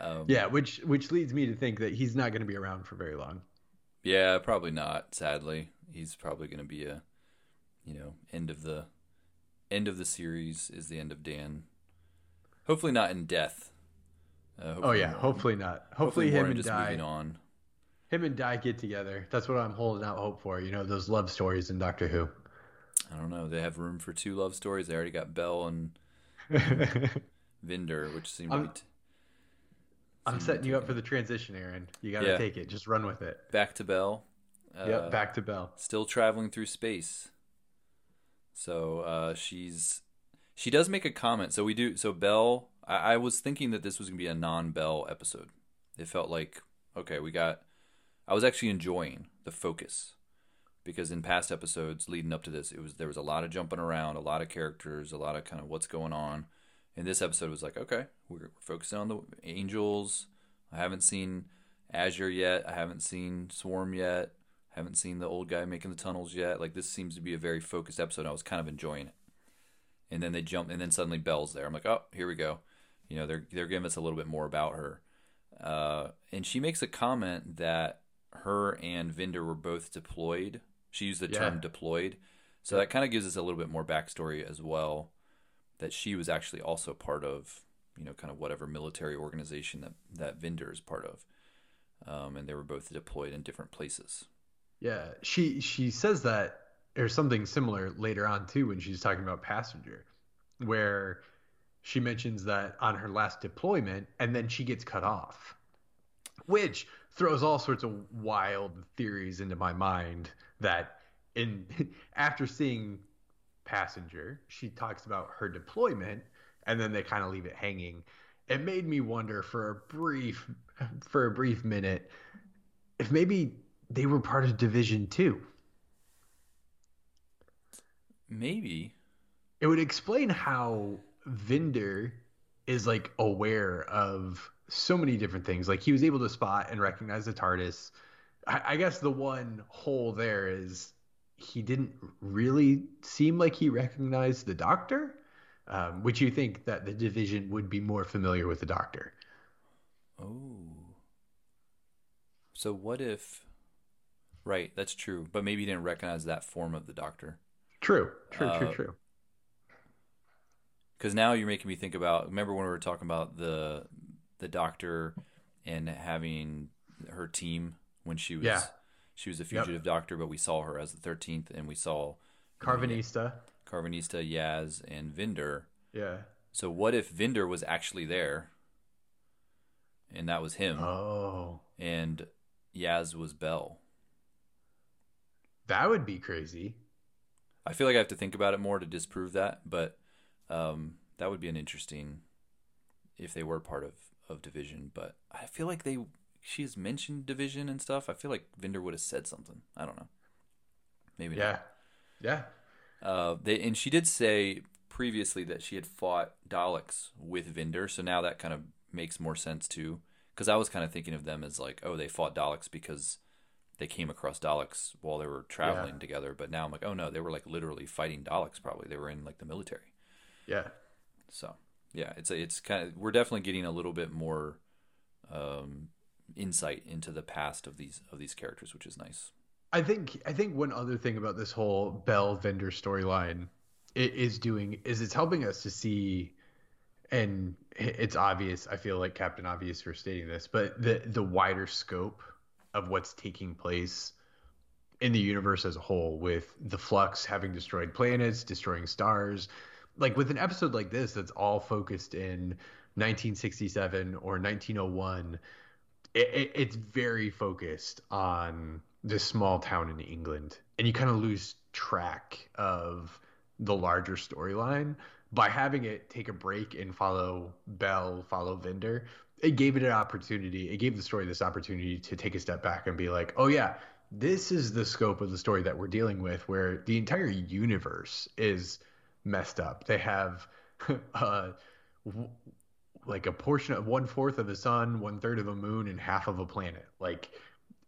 Um, Yeah, which which leads me to think that he's not going to be around for very long. yeah, probably not. Sadly, he's probably going to be a, you know, end of the, end of the series is the end of Dan. Hopefully not in death. Uh, Oh yeah, more- hopefully not. Hopefully, more him and just Di, moving on. him and Di get together. That's what I'm holding out hope for. You know, those love stories in Doctor Who. I don't know. They have room for two love stories. They already got Bel and Vinder, which seem I'm- t- I'm setting you up for the transition, Aaron. You got to Yeah. take it. Just run with it. back to Bel. Uh, yep, back to Bel. still traveling through space. So uh, she's she does make a comment. So we do. So Bel, I, I was thinking that this was gonna be a non-Bel episode. It felt like okay, we got. I was actually enjoying the focus because in past episodes leading up to this, it was there was a lot of jumping around, a lot of characters, a lot of kind of what's going on. And this episode was like, okay, we're, we're focusing on the angels. I haven't seen Azure yet. I haven't seen Swarm yet. Haven't seen the old guy making the tunnels yet. Like this seems to be a very focused episode. I was kind of enjoying it. And then they jump, and then suddenly Bel's there. I'm like, oh, here we go. You know, they're they're giving us a little bit more about her. Uh, and she makes a comment that her and Vinder were both deployed. She used the Yeah. term deployed, so that kind of gives us a little bit more backstory as well. That she was actually also part of, you know, kind of whatever military organization that that Vinder is part of, um, and they were both deployed in different places. Yeah, she she says that or something similar later on too when she's talking about passenger, where she mentions that on her last deployment and then she gets cut off, which throws all sorts of wild theories into my mind. That in after seeing passenger, she talks about her deployment and then they kind of leave it hanging. It made me wonder for a brief for a brief minute if maybe they were part of Division Two. Maybe. It would explain how Vinder is like aware of so many different things. Like he was able to spot and recognize the TARDIS. I, I guess the one hole there is he didn't really seem like he recognized the Doctor, um, which you think that the Division would be more familiar with the Doctor. Oh. So what if? Right, that's true. But maybe you didn't recognize that form of the Doctor. True, true, Uh, true, true. because now you're making me think about remember when we were talking about the the doctor and having her team when she was Yeah. she was a fugitive doctor, but we saw her as the thirteenth, and we saw Karvanista. Karvanista, Yaz, and Vinder. Yeah. So what if Vinder was actually there, and that was him, Oh, and Yaz was Bel? That would be crazy. I feel like I have to think about it more to disprove that, but um, that would be an interesting if they were part of of Division. But I feel like they she has mentioned Division and stuff. I feel like Vinder would have said something. I don't know. Maybe Yeah. Yeah. not. Uh, they and she did say previously that she had fought Daleks with Vinder, so now that kind of makes more sense too. Because I was kind of thinking of them as like, oh, they fought Daleks because they came across Daleks while they were traveling Yeah. together. But now I'm like, oh no, they were like literally fighting Daleks. Probably they were in like the military. Yeah. So yeah, it's a, it's kind of we're definitely getting a little bit more um, insight into the past of these of these characters, which is nice. I think I think one other thing about this whole Bel Vinder storyline it is doing is it's helping us to see and it's obvious I feel like Captain Obvious for stating this but the the wider scope of what's taking place in the universe as a whole with the flux having destroyed planets destroying stars like with an episode like this that's all focused in 1967 or 1901 it, it, it's very focused on this small town in England, and you kind of lose track of the larger storyline by having it take a break and follow Bel, follow Vinder. It gave it an opportunity. It gave the story this opportunity to take a step back and be like, oh yeah, this is the scope of the story that we're dealing with, where the entire universe is messed up. They have uh, w- like a portion of one fourth of the sun, one third of a moon, and half of a planet. Like,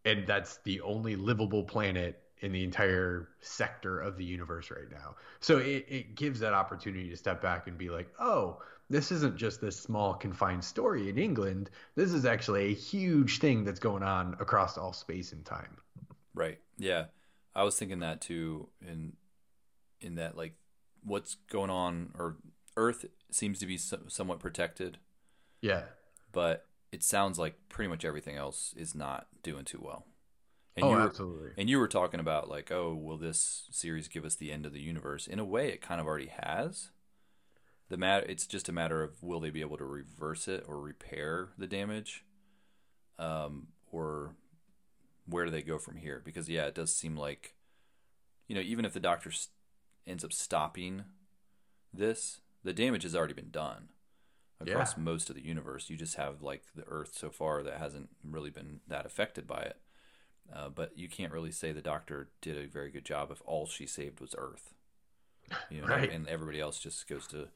and that's the only livable planet in the entire sector of the universe right now. So it, it gives that opportunity to step back and be like, oh, this isn't just this small confined story in England. This is actually a huge thing that's going on across all space and time. Right. Yeah. I was thinking that too in in that like what's going on or Earth seems to be so, somewhat protected, Yeah. but it sounds like pretty much everything else is not doing too well. And oh, you were, absolutely. And you were talking about like, oh, will this series give us the end of the universe? In a way, it kind of already has. The matter, it's just a matter of will they be able to reverse it or repair the damage, um, or where do they go from here? Because yeah, it does seem like, you know, even if the Doctor s- ends up stopping this, the damage has already been done across Yeah. most of the universe. You just have like the Earth so far that hasn't really been that affected by it. Uh, but you can't really say the Doctor did a very good job if all she saved was Earth, you know, Right. and everybody else just goes to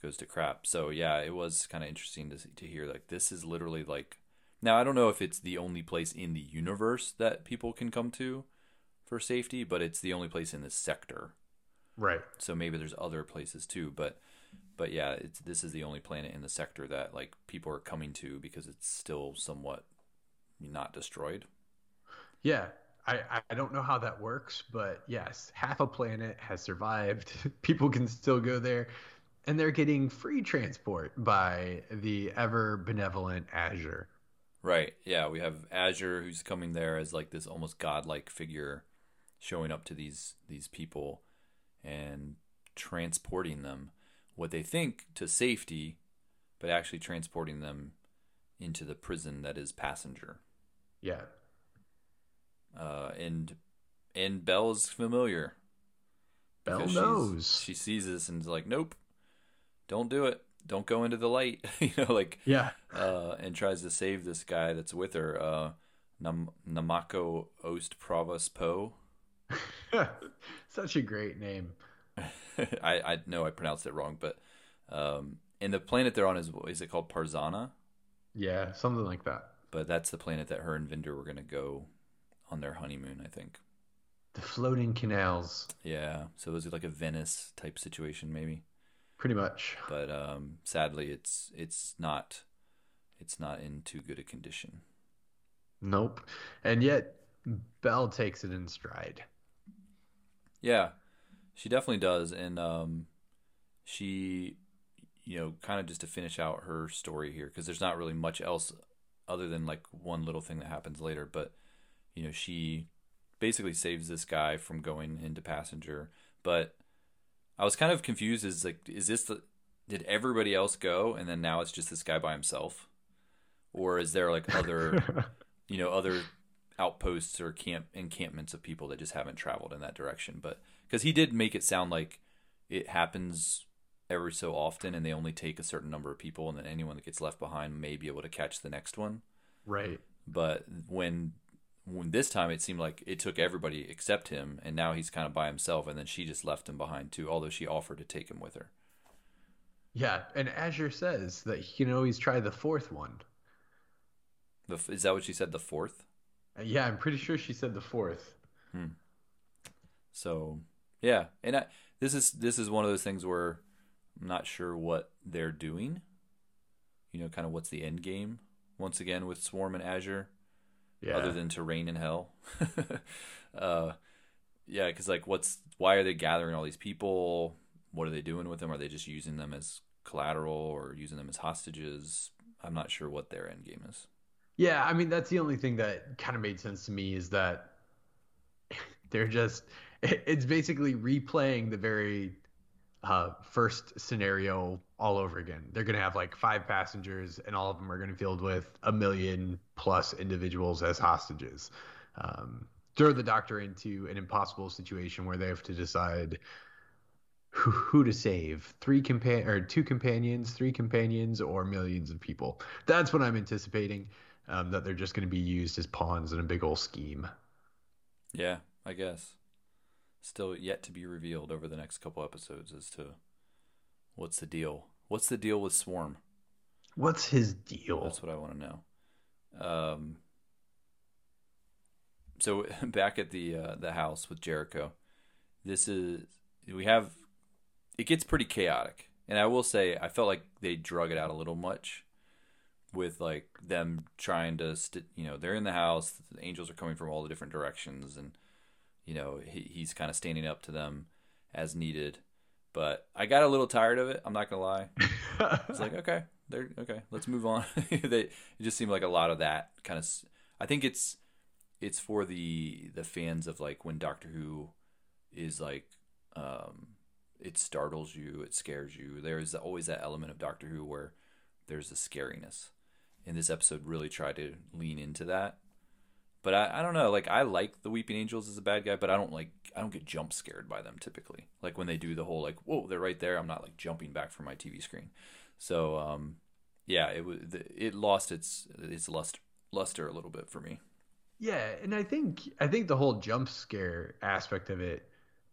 goes to crap. So yeah, it was kind of interesting to to hear like this is literally like now I don't know if it's the only place in the universe that people can come to for safety, but it's the only place in this sector. Right. So maybe there's other places too, but but yeah, it's this is the only planet in the sector that like people are coming to because it's still somewhat not destroyed. Yeah. I, I don't know how that works, but yes, half a planet has survived. People can still go there, and they're getting free transport by the ever benevolent Azure. Right. Yeah, we have Azure who's coming there as like this almost godlike figure showing up to these these people and transporting them what they think to safety, but actually transporting them into the prison that is passenger. Yeah. Uh, and and Bel's familiar. Bel knows. She sees this and is like, "Nope, don't do it. Don't go into the light." you know, like Yeah. uh, and tries to save this guy that's with her, uh, Nam- Namako Ost Provos Po. Such a great name. I I know I pronounced it wrong, but um, and the planet they're on is is it called Parzana? Yeah, something like that. But that's the planet that her and Vinder were gonna go on their honeymoon, I think. The floating canals, Yeah, so it was like a Venice type situation, maybe. Pretty much. But um, sadly, it's it's not it's not in too good a condition. Nope. And yet, Bel takes it in stride. Yeah, she definitely does, and um, she, you know, kind of just to finish out her story here because there's not really much else other than like one little thing that happens later. But you know, she basically saves this guy from going into passenger. But I was kind of confused. Is like, is this the did everybody else go and then now it's just this guy by himself, or is there like other, you know, other outposts or camp encampments of people that just haven't traveled in that direction? But because he did make it sound like it happens every so often and they only take a certain number of people and then anyone that gets left behind may be able to catch the next one Right. but when when this time it seemed like it took everybody except him and now he's kind of by himself and then she just left him behind too although she offered to take him with her Yeah, and Azure says that he can always try the fourth one. the, is that what she said the fourth Uh, Yeah, I'm pretty sure she said the fourth. Hmm. so yeah and I, this is this is one of those things where i'm not sure what they're doing you know kind of what's the end game once again with swarm and azure Yeah. other than to reign in hell. uh, yeah, because like, what's why are they gathering all these people? What are they doing with them? Are they just using them as collateral or using them as hostages? I'm not sure what their end game is. Yeah, I mean that's the only thing that kind of made sense to me is that they're just it's basically replaying the very uh, first scenario all over again. They're gonna have like five passengers, and all of them are gonna be filled with a million plus individuals as hostages. Um, throw the doctor into an impossible situation where they have to decide who, who to save three compan or two companions three companions or millions of people that's what i'm anticipating um, that they're just going to be used as pawns in a big old scheme Yeah, I guess. Still yet to be revealed over the next couple episodes as to what's the deal. What's the deal with Swarm? what's his deal That's what I want to know. Um, so back at the uh, the house with Jericho, this is we have it gets pretty chaotic, and I will say I felt like they drug it out a little much with like them trying to st- you know they're in the house the angels are coming from all the different directions and you know he, he's kind of standing up to them as needed but i got a little tired of it i'm not gonna lie it's like okay, they're okay. Let's move on. they it just seemed like a lot of that kind of. I think it's it's for the the fans of like when Doctor Who is like um it startles you, it scares you. There's always that element of Doctor Who where there's a scariness. And this episode really tried to lean into that. But I, I don't know, like I like the Weeping Angels as a bad guy, but I don't like I don't get jump scared by them typically. Like when they do the whole like, whoa, they're right there, I'm not like jumping back from my TV screen. So um, yeah, it was it lost its its lust luster a little bit for me. yeah and i think i think the whole jump scare aspect of it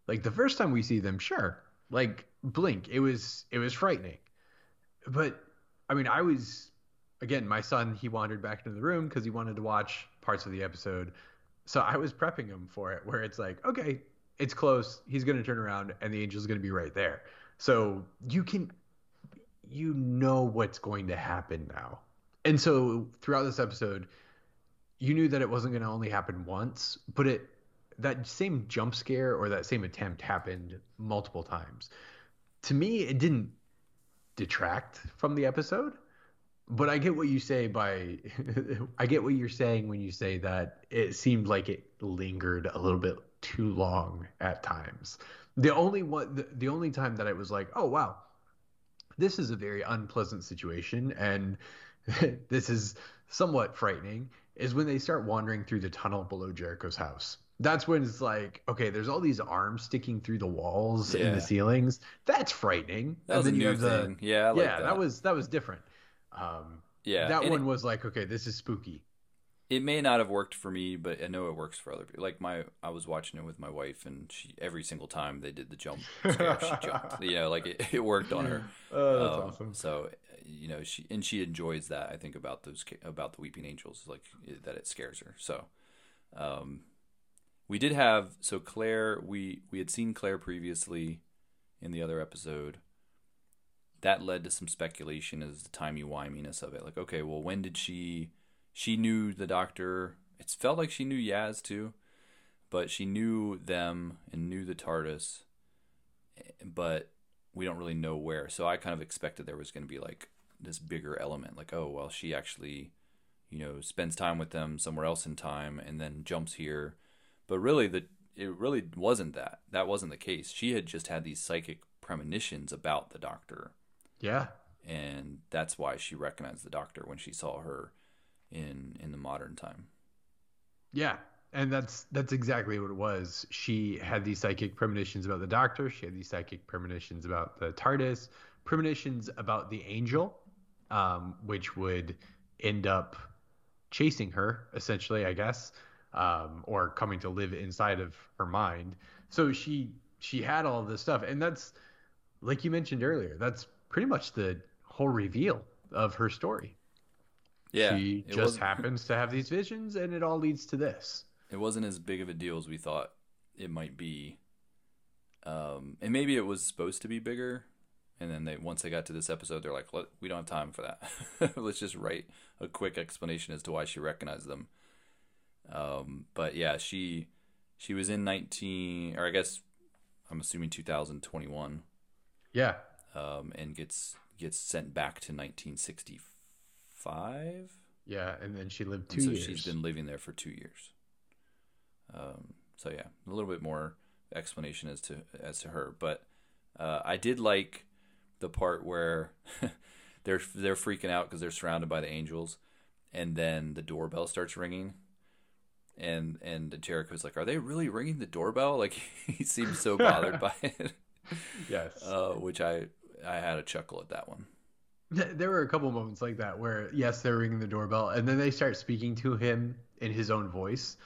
like the first time we see them sure like blink it was it was frightening but i mean i was again my son he wandered back into the room because he wanted to watch parts of the episode. So i was prepping him for it where it's like okay it's close he's going to turn around and the angel's going to be right there. So you can you know what's going to happen now. And so throughout this episode you knew that it wasn't going to only happen once but it that same jump scare or that same attempt happened multiple times. To me it didn't detract from the episode but i get what you say by i get what you're saying when you say that it seemed like it lingered a little bit too long at times the only one the, the only time that i was like oh wow this is a very unpleasant situation and this is somewhat frightening is when they start wandering through the tunnel below Jericho's house. That's when it's like, okay, there's all these arms sticking through the walls and the ceilings. That's frightening. That And was a new the- thing. Yeah, like yeah, that. that. was that was different. Um, Yeah, that one it- was like, okay, this is spooky. it may not have worked for me, but I know it works for other people. Like my, I was watching it with my wife, and she every single time they did the jump scare, she jumped. You know, like it, it worked on her. Oh, that's Um, awesome. So, you know, she and she enjoys that. I think about those about the Weeping Angels, like that it scares her. So, um, we did have so Claire. We we had seen Claire previously in the other episode. That led to some speculation as the timey wiminess of it. Like, okay, well, when did she? She knew the Doctor. It felt like she knew Yaz too, but she knew them and knew the TARDIS. But we don't really know where. So I kind of expected there was going to be like this bigger element, like oh well, she actually, you know, spends time with them somewhere else in time and then jumps here. But really, the it really wasn't that. That wasn't the case. She had just had these psychic premonitions about the doctor. Yeah. And that's why she recognized the doctor when she saw her in in the modern time. Yeah. And that's that's exactly what it was. She had these psychic premonitions about the doctor. She had these psychic premonitions about the TARDIS, premonitions about the angel, um, which would end up chasing her, essentially, I guess, um, or coming to live inside of her mind. So she she had all this stuff, and that's like you mentioned earlier. That's pretty much the whole reveal of her story. Yeah, she just happens to have these visions, and it all leads to this. It wasn't as big of a deal as we thought it might be, um, and maybe it was supposed to be bigger. And then they once they got to this episode, they're like, "We don't have time for that. Let's just write a quick explanation as to why she recognized them." Um, but yeah, she she was in nineteen, or I guess I'm assuming 2021. Yeah. Um, and gets gets sent back to 1965. Yeah, and then she lived two so years. She's been living there for two years. Um, so yeah, a little bit more explanation as to as to her, but uh, I did like the part where they're they're freaking out because they're surrounded by the angels, and then the doorbell starts ringing, and and the Jericho's like, "Are they really ringing the doorbell?" Like he seems so bothered by it. Yes, uh, which I I had a chuckle at that one. There were a couple moments like that where yes, they're ringing the doorbell, and then they start speaking to him in his own voice,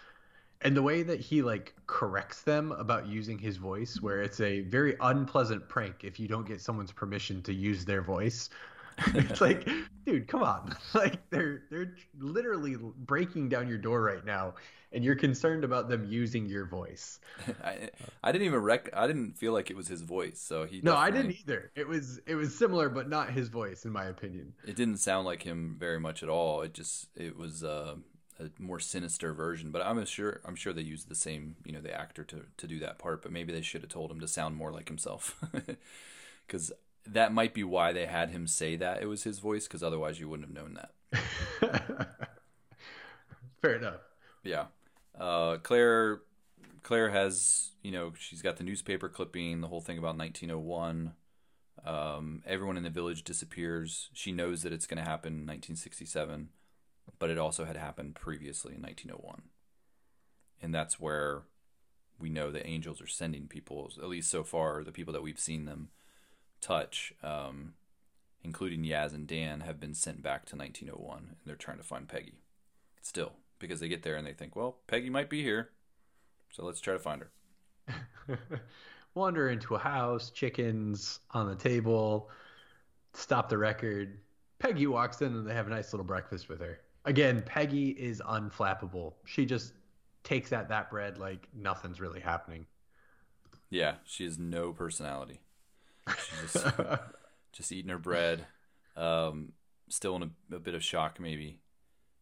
and the way that he like corrects them about using his voice, where it's a very unpleasant prank if you don't get someone's permission to use their voice. it's like, dude, come on! Like they're they're literally breaking down your door right now, and you're concerned about them using your voice. I, I didn't even rec. I didn't feel like it was his voice, so he. No, I didn't either. It was it was similar, but not his voice, in my opinion. It didn't sound like him very much at all. It just it was uh, a more sinister version. But I'm sure I'm sure they used the same you know the actor to to do that part. But maybe they should have told him to sound more like himself, because that might be why they had him say that it was his voice. Because otherwise, you wouldn't have known that. Fair enough. Yeah. Uh, Claire Claire has, you know, she's got the newspaper clipping, the whole thing about 1901. Um, everyone in the village disappears. She knows that it's going to happen in 1967, but it also had happened previously in 1901. And that's where we know the angels are sending people, at least so far, the people that we've seen them touch, um, including Yaz and Dan, have been sent back to 1901, and they're trying to find Peggy. Still, because they get there and they think, well, Peggy might be here, so let's try to find her. Wander into a house, chickens on the table, stop the record. Peggy walks in and they have a nice little breakfast with her. Again, Peggy is unflappable. She just takes at that bread like nothing's really happening. Yeah, she has no personality. Just, just eating her bread. Um, still in a, a bit of shock, maybe.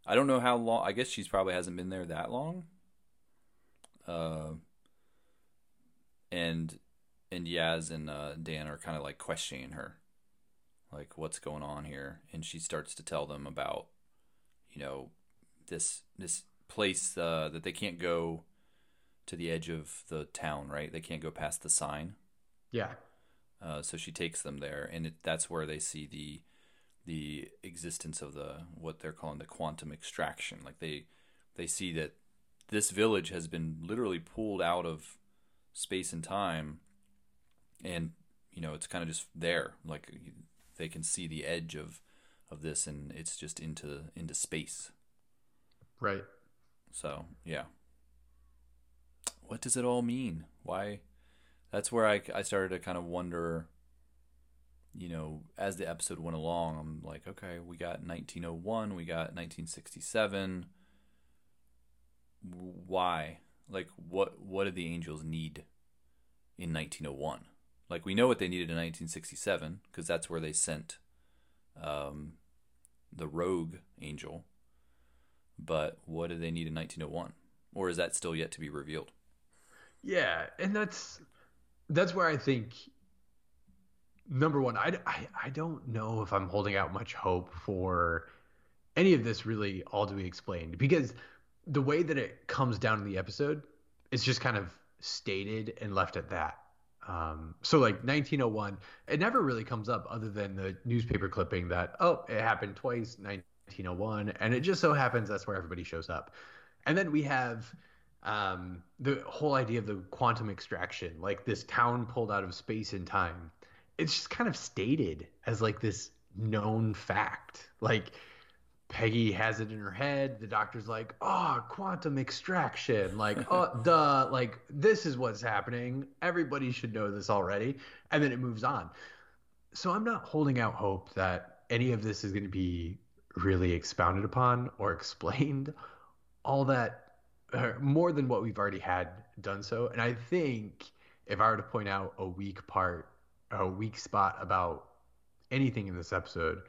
I don't know how long. I guess she's probably hasn't been there that long. Uh, and and Yaz and uh, Dan are kind of like questioning her, like what's going on here, and she starts to tell them about, you know, this this place uh, that they can't go to the edge of the town, right? They can't go past the sign. Yeah. Uh, so she takes them there, and it, that's where they see the the existence of the what they're calling the quantum extraction. Like they they see that this village has been literally pulled out of space and time, and you know it's kind of just there. Like they can see the edge of of this, and it's just into into space. Right. So yeah. What does it all mean? Why? That's where I I started to kind of wonder you know, as the episode went along, I'm like, okay, we got 1901, we got 1967. Why? Like, what what did the Angels need in 1901? Like, we know what they needed in 1967 because that's where they sent um, the Rogue Angel. But what do they need in 1901? Or is that still yet to be revealed? Yeah, and that's that's where I think number one, I, I, I don't know if I'm holding out much hope for any of this really all to be explained because the way that it comes down in the episode is just kind of stated and left at that. Um, so like 1901, it never really comes up other than the newspaper clipping that oh it happened twice 1901, and it just so happens that's where everybody shows up. And then we have um, the whole idea of the quantum extraction, like this town pulled out of space and time. It's just kind of stated as like this known fact, like Peggy has it in her head. The doctor's like, "Oh, quantum extraction." Like, "Oh, duh, like this is what's happening. Everybody should know this already." And then it moves on. So I'm not holding out hope that any of this is going to be really expounded upon or explained all that more than what we've already had done so. And I think if I were to point out a weak part, a weak spot about anything in this episode,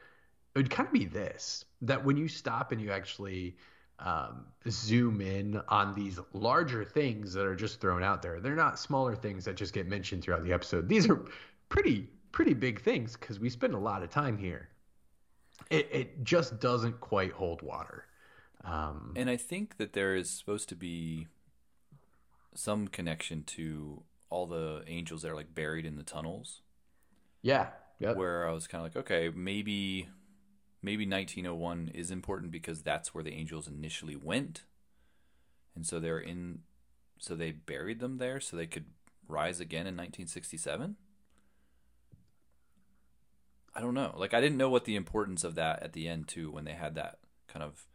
it would kind of be this that when you stop and you actually um, zoom in on these larger things that are just thrown out there, they're not smaller things that just get mentioned throughout the episode. These are pretty pretty big things because we spend a lot of time here. It it just doesn't quite hold water. Um, and I think that there is supposed to be some connection to all the angels that are like buried in the tunnels. Yeah. Yep. Where I was kind of like, okay, maybe maybe 1901 is important because that's where the angels initially went and so they're in so they buried them there so they could rise again in 1967 i don't know like i didn't know what the importance of that at the end too when they had that kind of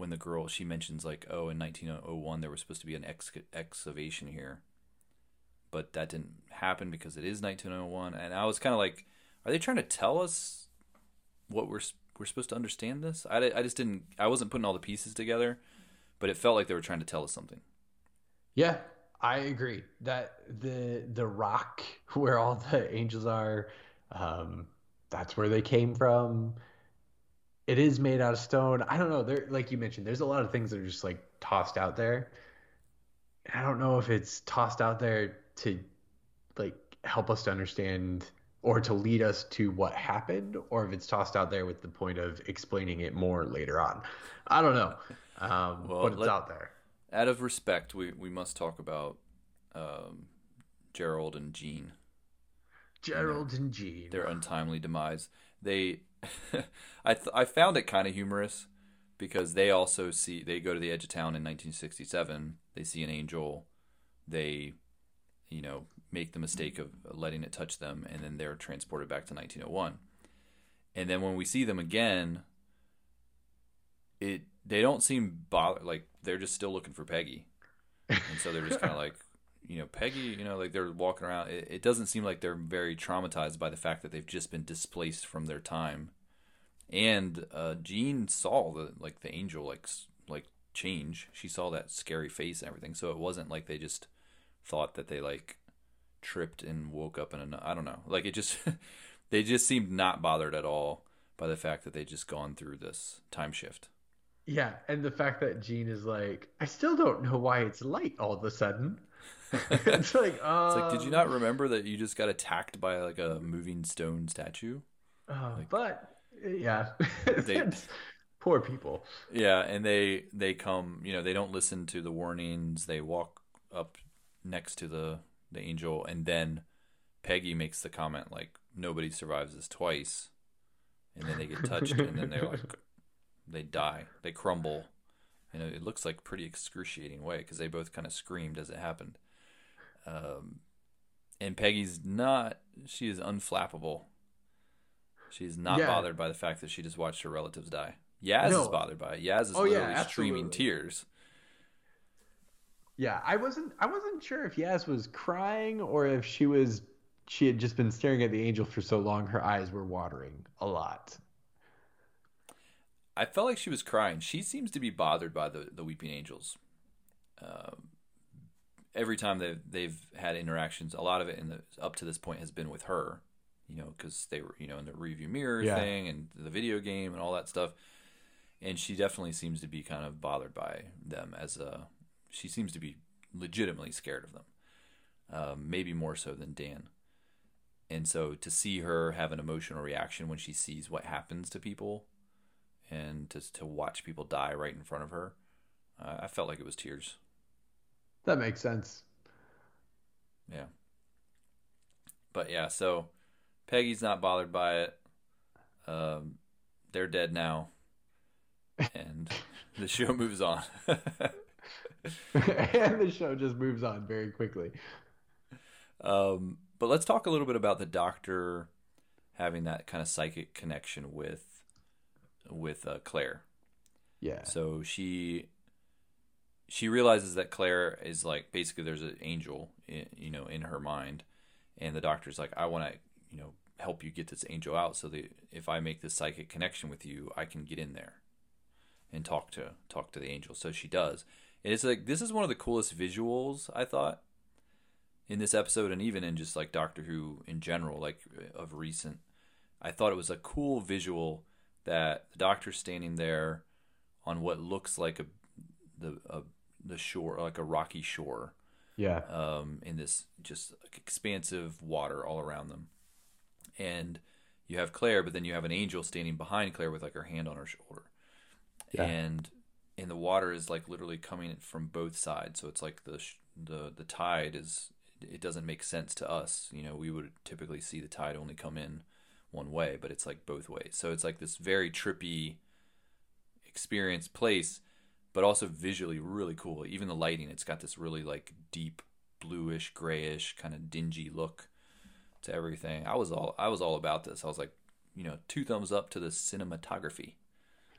when the girl she mentions like oh in 1901 there was supposed to be an ex- excavation here but that didn't happen because it is 1901 and i was kind of like are they trying to tell us what we're we're supposed to understand this. I, I just didn't. I wasn't putting all the pieces together, but it felt like they were trying to tell us something. Yeah, I agree that the the rock where all the angels are, um, that's where they came from. It is made out of stone. I don't know. There, like you mentioned, there's a lot of things that are just like tossed out there. I don't know if it's tossed out there to like help us to understand or to lead us to what happened, or if it's tossed out there with the point of explaining it more later on. I don't know, um, well, but it's let, out there. Out of respect, we we must talk about um, Gerald and Jean. Gerald and Jean. Their untimely demise. They, I th- I found it kind of humorous because they also see they go to the edge of town in 1967. They see an angel. They, you know, make the mistake of letting it touch them, and then they're transported back to 1901. And then when we see them again, it they don't seem bothered. Like they're just still looking for Peggy, and so they're just kind of like, you know, Peggy. You know, like they're walking around. It, it doesn't seem like they're very traumatized by the fact that they've just been displaced from their time. And uh, Jean saw the like the angel like like change. She saw that scary face and everything. So it wasn't like they just thought that they like tripped and woke up in a I don't know. Like it just they just seemed not bothered at all by the fact that they just gone through this time shift. Yeah, and the fact that Jean is like, I still don't know why it's light all of a sudden. it's like, uh, it's like, did you not um, remember that you just got attacked by like a moving stone statue? Uh, like, but yeah, they, poor people. Yeah, and they they come, you know, they don't listen to the warnings. They walk up next to the the angel, and then Peggy makes the comment like nobody survives this twice, and then they get touched, and then they're like they die, they crumble, and it looks like pretty excruciating way because they both kind of screamed as it happened. Um, and Peggy's not; she is unflappable. She's not yeah. bothered by the fact that she just watched her relatives die. Yaz no. is bothered by it. Yaz is oh, literally yeah, streaming tears. Yeah, I wasn't I wasn't sure if Yaz was crying or if she was she had just been staring at the angel for so long her eyes were watering a lot. I felt like she was crying. She seems to be bothered by the the weeping angels. Um, every time they've they've had interactions, a lot of it in the up to this point has been with her. You know, because they were you know in the review mirror yeah. thing and the video game and all that stuff. And she definitely seems to be kind of bothered by them as a she seems to be legitimately scared of them, um, maybe more so than Dan. And so to see her have an emotional reaction when she sees what happens to people and to to watch people die right in front of her, uh, I felt like it was tears. That makes sense. Yeah. But yeah, so Peggy's not bothered by it. Um, they're dead now, and the show moves on. and the show just moves on very quickly. Um, but let's talk a little bit about the doctor having that kind of psychic connection with with uh, Claire. Yeah. So she she realizes that Claire is like basically there's an angel, in, you know, in her mind, and the doctor's like, I want to, you know, help you get this angel out, so that if I make this psychic connection with you, I can get in there and talk to talk to the angel. So she does. And it's like this is one of the coolest visuals I thought in this episode, and even in just like Doctor Who in general, like of recent. I thought it was a cool visual that the doctor's standing there on what looks like a the a, the shore, like a rocky shore. Yeah. Um, in this just expansive water all around them, and you have Claire, but then you have an angel standing behind Claire with like her hand on her shoulder, Yeah. and and the water is like literally coming from both sides. So it's like the sh- the the tide is it doesn't make sense to us. You know, we would typically see the tide only come in one way, but it's like both ways. So it's like this very trippy experience place, but also visually really cool. Even the lighting, it's got this really like deep bluish, grayish, kind of dingy look to everything. I was all I was all about this. I was like, you know, two thumbs up to the cinematography.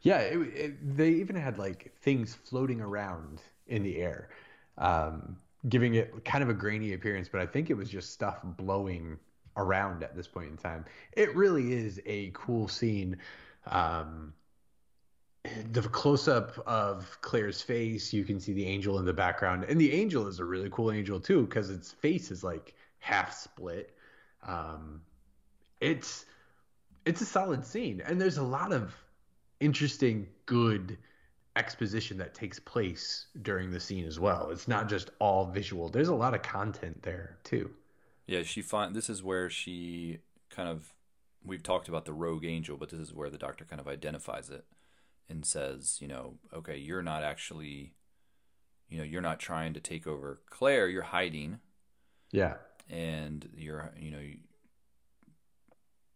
Yeah, it, it, they even had like things floating around in the air, um, giving it kind of a grainy appearance. But I think it was just stuff blowing around at this point in time. It really is a cool scene. Um, the close up of Claire's face, you can see the angel in the background, and the angel is a really cool angel too because its face is like half split. Um, it's it's a solid scene, and there's a lot of interesting, good exposition that takes place during the scene as well. It's not just all visual. There's a lot of content there too. Yeah, she find this is where she kind of we've talked about the rogue angel, but this is where the doctor kind of identifies it and says, you know, okay, you're not actually you know, you're not trying to take over Claire, you're hiding Yeah. and you're you know you,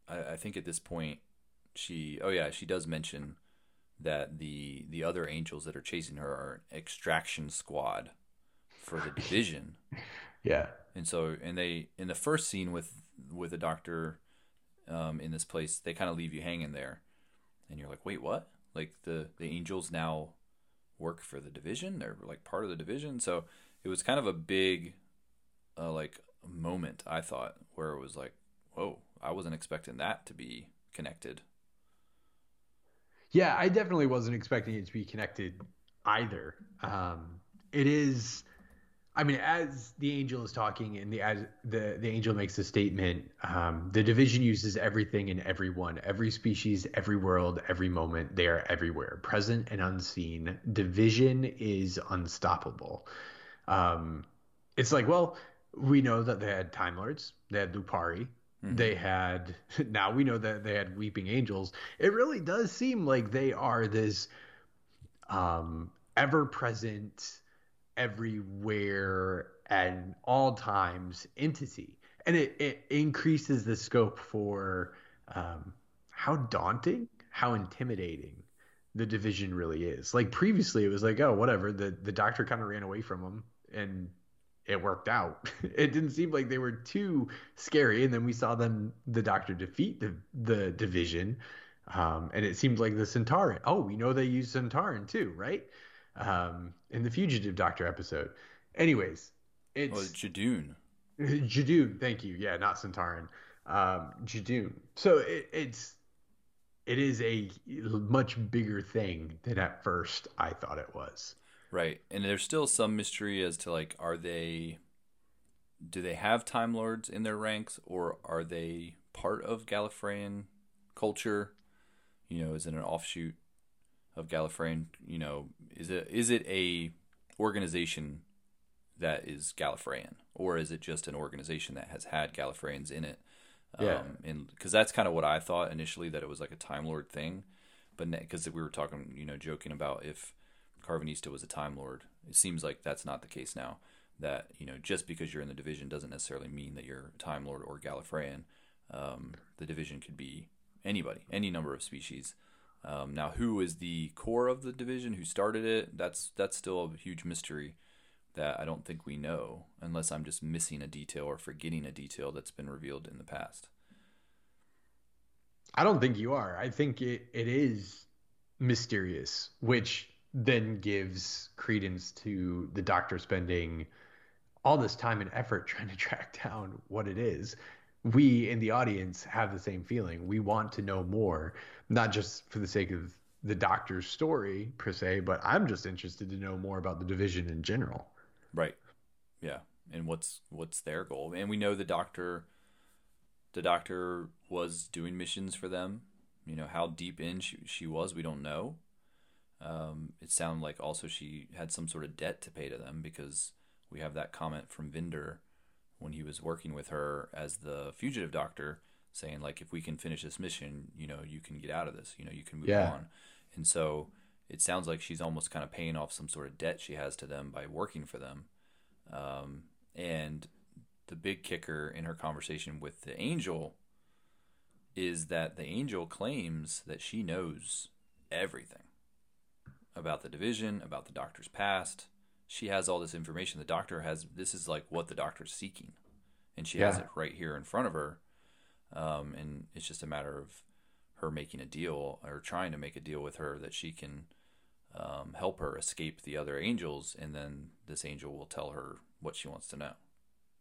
I, I think at this point she oh yeah she does mention that the the other angels that are chasing her are an extraction squad for the division Yeah. And so and they in the first scene with with the doctor um, in this place they kind of leave you hanging there. And you're like wait what? Like the the angels now work for the division. They're like part of the division. So it was kind of a big uh, like moment i thought where it was like whoa i wasn't expecting that to be connected. Yeah, I definitely wasn't expecting it to be connected either. Um, it is, I mean, as the angel is talking and the as the the angel makes a statement, um, the division uses everything and everyone, every species, every world, every moment. They are everywhere, present and unseen. Division is unstoppable. Um, it's like, well, we know that they had Time Lords, they had Lupari, they had now we know that they had weeping angels it really does seem like they are this um ever present everywhere and all times entity and it, it increases the scope for um how daunting how intimidating the division really is like previously it was like oh whatever the the doctor kind of ran away from them and it worked out. It didn't seem like they were too scary, and then we saw them the Doctor defeat the the division, um, and it seemed like the Centauran. Oh, we know they use Centauran too, right? Um, in the Fugitive Doctor episode. Anyways, it's well Judoon Judoon. Thank you. Yeah, not Centauran. Um, Judoon. So it, it's it is a much bigger thing than at first I thought it was. Right. And there's still some mystery as to like are they do they have time lords in their ranks or are they part of Gallifreyan culture? You know, is it an offshoot of Gallifreyan, you know, is it is it a organization that is Gallifreyan or is it just an organization that has had Gallifreyans in it? Yeah. Um, and because that's kind of what I thought initially that it was like a Time Lord thing, but because we were talking, you know, joking about if Karvanista was a Time Lord, it seems like that's not the case now. That you know, just because you're in the division doesn't necessarily mean that you're Time Lord or Gallifreyan. Um, the division could be anybody, any number of species. Um, now, who is the core of the division? Who started it? That's that's still a huge mystery that I don't think we know, unless I'm just missing a detail or forgetting a detail that's been revealed in the past. I don't think you are. I think it, it is mysterious, which then gives credence to the doctor spending all this time and effort trying to track down what it is. We in the audience have the same feeling. We want to know more, not just for the sake of the doctor's story per se, but I'm just interested to know more about the division in general. Right. Yeah. And what's what's their goal? And we know the doctor the doctor was doing missions for them. You know, how deep in she, she was, we don't know. Um, it sounded like also she had some sort of debt to pay to them because we have that comment from Vinder when he was working with her as the fugitive doctor saying like if we can finish this mission, you know, you can get out of this, you know, you can move yeah. on. And so it sounds like she's almost kind of paying off some sort of debt she has to them by working for them. Um, and the big kicker in her conversation with the angel is that the angel claims that she knows everything about the division, about the doctor's past. She has all this information. The doctor has this is like what the doctor's seeking, and she yeah. has it right here in front of her. Um, and it's just a matter of her making a deal or trying to make a deal with her that she can um, help her escape the other angels, and then this angel will tell her what she wants to know.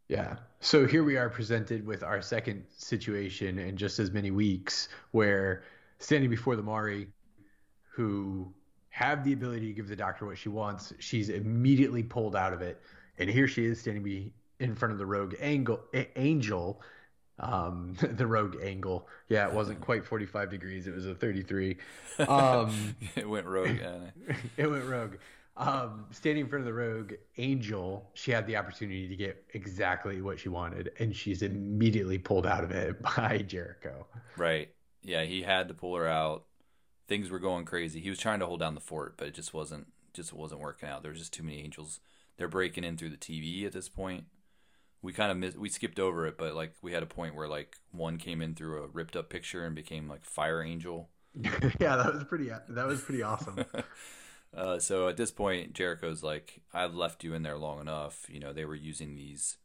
Yeah. So here we are presented with our second situation in just as many weeks where standing before the Mouri who have the ability to give the doctor what she wants, she's immediately pulled out of it. And here she is standing be in front of the rogue angle, angel um the rogue angle yeah it wasn't quite 45 degrees it was a 33 um it went rogue yeah. it went rogue um, standing in front of the rogue angel, she had the opportunity to get exactly what she wanted, and she's immediately pulled out of it by Jericho. Right. Yeah, he had to pull her out. Things were going crazy. He was trying to hold down the fort, but it just wasn't just wasn't working out. There was just too many angels. They're breaking in through the TV at this point. We kind of missed, we skipped over it, but like we had a point where like one came in through a ripped up picture and became like Fire Angel. yeah, that was pretty. That was pretty awesome. Uh, so at this point, Jericho's like, "I've left you in there long enough." You know, they were using these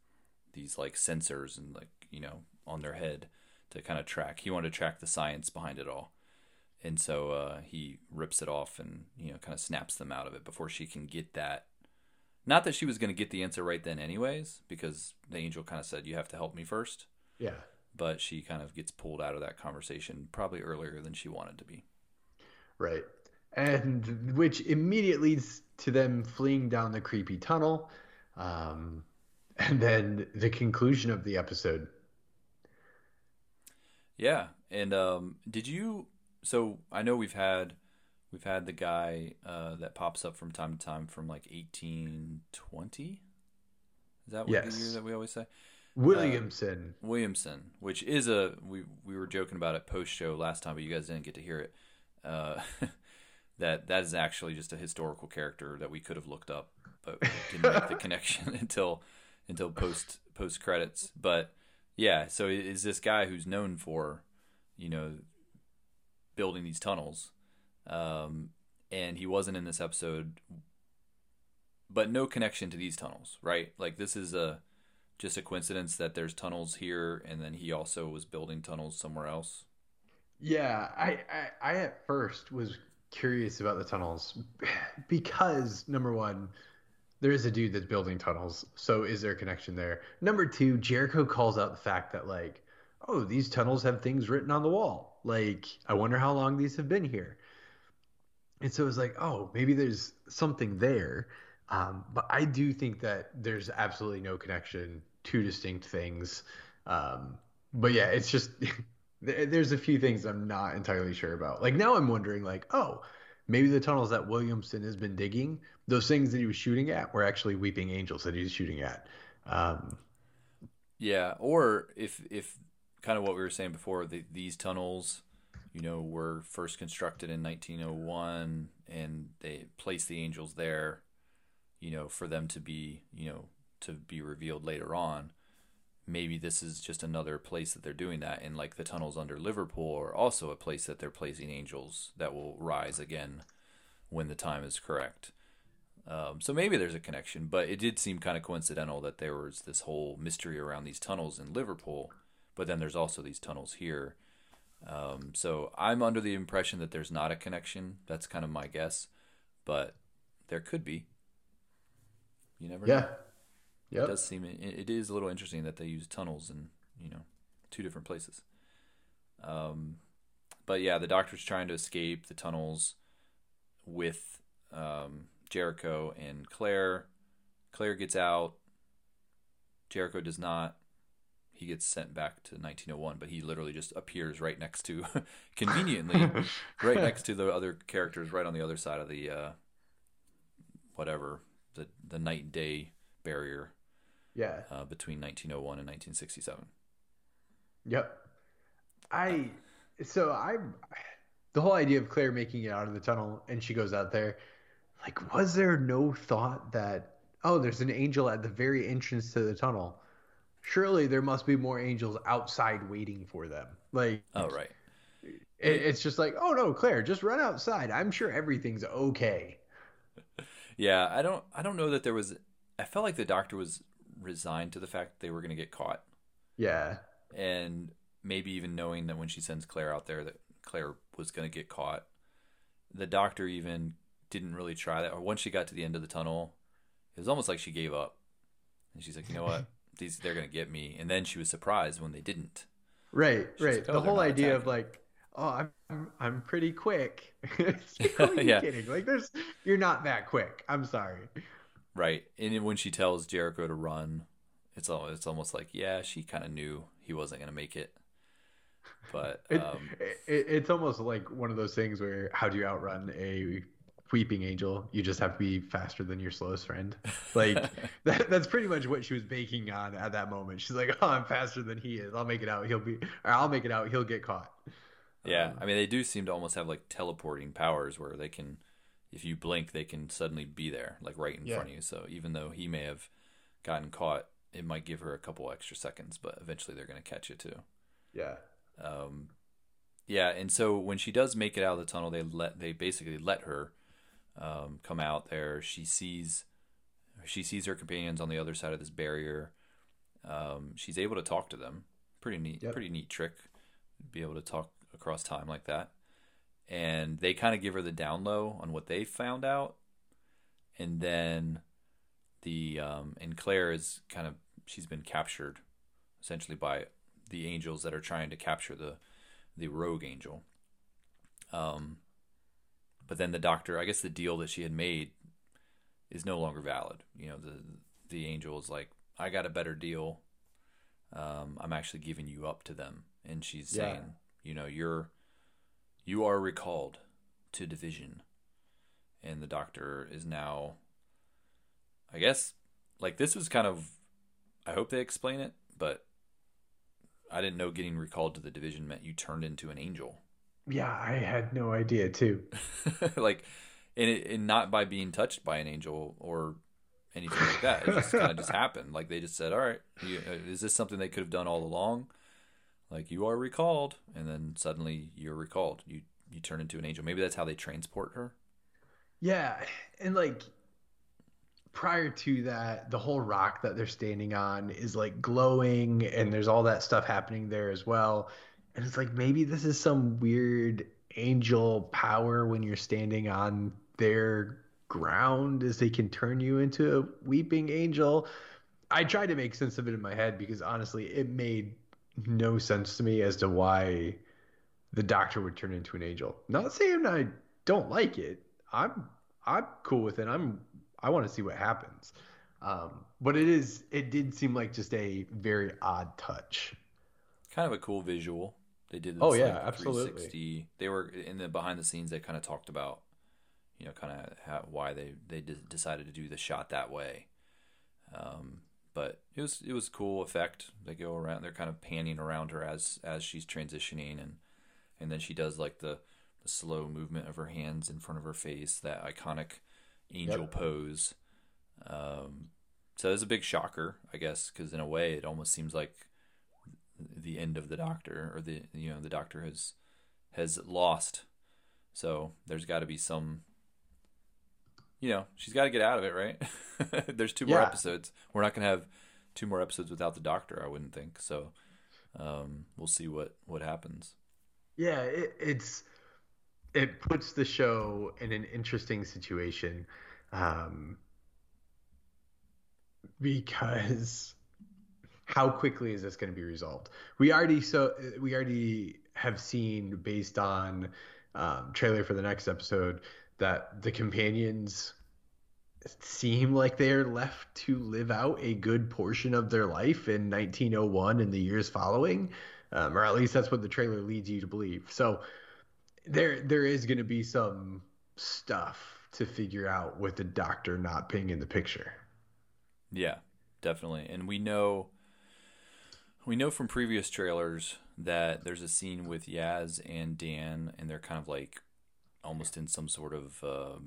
these like sensors and like you know on their head to kind of track. He wanted to track the science behind it all, and so uh, he rips it off and you know kind of snaps them out of it before she can get that. Not that she was going to get the answer right then, anyways, because the angel kind of said, "You have to help me first. Yeah. But she kind of gets pulled out of that conversation probably earlier than she wanted to be. Right and which immediately leads to them fleeing down the creepy tunnel. Um, and then the conclusion of the episode. Yeah, and um, did you? So I know we've had we've had the guy uh, that pops up from time to time from like eighteen twenty. Is that what yes. the year that we always say? Williamson. Uh, Williamson, which is a we we were joking about it post show last time, but you guys didn't get to hear it. Uh, that that is actually just a historical character that we could have looked up, but didn't make the connection until until post post credits. But yeah, so is this guy who's known for, you know, building these tunnels, um, and he wasn't in this episode, but no connection to these tunnels, right? Like this is a just a coincidence that there's tunnels here, and then he also was building tunnels somewhere else. Yeah, I, I, I at first was curious about the tunnels because number one, there is a dude that's building tunnels. So is there a connection there? Number two, Jericho calls out the fact that like, oh, these tunnels have things written on the wall. Like, I wonder how long these have been here. And so it's like, oh, maybe there's something there. Um, but I do think that there's absolutely no connection, two distinct things. Um, but yeah, it's just there's a few things I'm not entirely sure about. Like now I'm wondering like, oh, maybe the tunnels that Williamson has been digging, those things that he was shooting at were actually weeping angels that he was shooting at. Um, yeah, or if if kind of what we were saying before, the, these tunnels you know, were first constructed in 1901 and they placed the angels there, you know, for them to be, you know, to be revealed later on. Maybe this is just another place that they're doing that. And like the tunnels under Liverpool are also a place that they're placing angels that will rise again when the time is correct. Um, so maybe there's a connection, but it did seem kind of coincidental that there was this whole mystery around these tunnels in Liverpool, but then there's also these tunnels here. Um, so I'm under the impression that there's not a connection. That's kind of my guess, but there could be. You never Yeah. know. Yep. It does seem it, it is a little interesting that they use tunnels in you know two different places. Um, but yeah, the doctor's trying to escape the tunnels with um, Jericho and Claire. Claire gets out. Jericho does not. He gets sent back to 1901, but he literally just appears right next to, conveniently, right next to the other characters, right on the other side of the, uh, whatever, the the night and day barrier Yeah. uh, between 1901 and 1967. Yep. I so I the whole idea of Claire making it out of the tunnel and she goes out there, like was there no thought that oh there's an angel at the very entrance to the tunnel. Surely there must be more angels outside waiting for them. Like Oh right. it, it's just like, oh no, Claire, just run outside. I'm sure everything's okay. Yeah, I don't I don't know that there was I felt like the doctor was resigned to the fact that they were going to get caught Yeah. and maybe even knowing that when she sends Claire out there that Claire was going to get caught. The doctor even didn't really try that or once she got to the end of the tunnel, it was almost like she gave up. And she's like, "You know what? These they're going to get me." And then she was surprised when they didn't. Right, She's right. like, "Oh, the whole idea of like, oh, I'm I'm, I'm pretty quick. Like, are you Yeah. kidding? Like, there's you're not that quick. I'm sorry. Right. And when she tells Jericho to run, it's all it's almost like, yeah, she kind of knew he wasn't going to make it. But It, um it, it's almost like one of those things where how do you outrun a weeping angel? You just have to be faster than your slowest friend. Like that, that's pretty much what she was baking on at that moment. She's like, oh, I'm faster than he is. I'll make it out. He'll be, or I'll make it out. He'll get caught. Yeah, I mean they do seem to almost have like teleporting powers where they can, if you blink, they can suddenly be there, like right in Yeah. front of you. So even though he may have gotten caught, it might give her a couple extra seconds, but eventually they're going to catch you too. Yeah. Um, yeah, and so when she does make it out of the tunnel, they let they basically let her um, come out there. She sees she sees her companions on the other side of this barrier. Um, she's able to talk to them. Pretty neat, Yep. pretty neat trick. Be able to talk across time like that. And they kind of give her the down low on what they found out, and then the um, and Claire is kind of she's been captured essentially by the angels that are trying to capture the the rogue angel. Um, but then the doctor, I guess the deal that she had made is no longer valid. You know, the the angel is like, I got a better deal. Um, I'm actually giving you up to them, and she's Yeah. saying, you know, you're you are recalled to division, and the doctor is now. I guess, like this was kind of. I hope they explain it, but I didn't know getting recalled to the division meant you turned into an angel. Yeah. I had no idea too. like, and, it, and not by being touched by an angel or anything like that. It just kind of just happened. Like they just said, "All right, you, uh, is this something they could have done all along?" Like you are recalled, and then suddenly you're recalled. You you turn into an angel. Maybe that's how they transport her. Yeah, and like prior to that, the whole rock that they're standing on is like glowing, and there's all that stuff happening there as well. And it's like maybe this is some weird angel power when you're standing on their ground, as they can turn you into a weeping angel. I tried to make sense of it in my head because honestly, it made no sense to me as to why the doctor would turn into an angel. Not saying I don't like it. I'm I'm cool with it. I'm I want to see what happens. Um, but it is it did seem like just a very odd touch. Kind of a cool visual. They did this Oh, yeah, like, absolutely. 360. They were in the behind the scenes. They kind of talked about, you know, kind of how, why they they de- decided to do the shot that way. Um, but it was it was a cool effect. They go around. They're kind of panning around her as as she's transitioning, and and then she does like the the slow movement of her hands in front of her face, that iconic angel Yep. pose. Um, so it's a big shocker, I guess, because in a way, it almost seems like the end of the Doctor, or the you know the Doctor has has lost. So there's got to be some. You know, she's got to get out of it, right? there's two more episodes. We're not gonna have two more episodes without the Doctor, I wouldn't think. So um, we'll see what what happens. Yeah, it, it's it puts the show in an interesting situation um, because how quickly is this going to be resolved? We already so we already have seen based on um, trailer for the next episode that the companions seem like they're left to live out a good portion of their life in 1901 and the years following um, or at least that's what the trailer leads you to believe. So there there is going to be some stuff to figure out with the doctor not being in the picture. Yeah, definitely. And we know we know from previous trailers that there's a scene with Yaz and Dan, and they're kind of like almost in some sort of uh,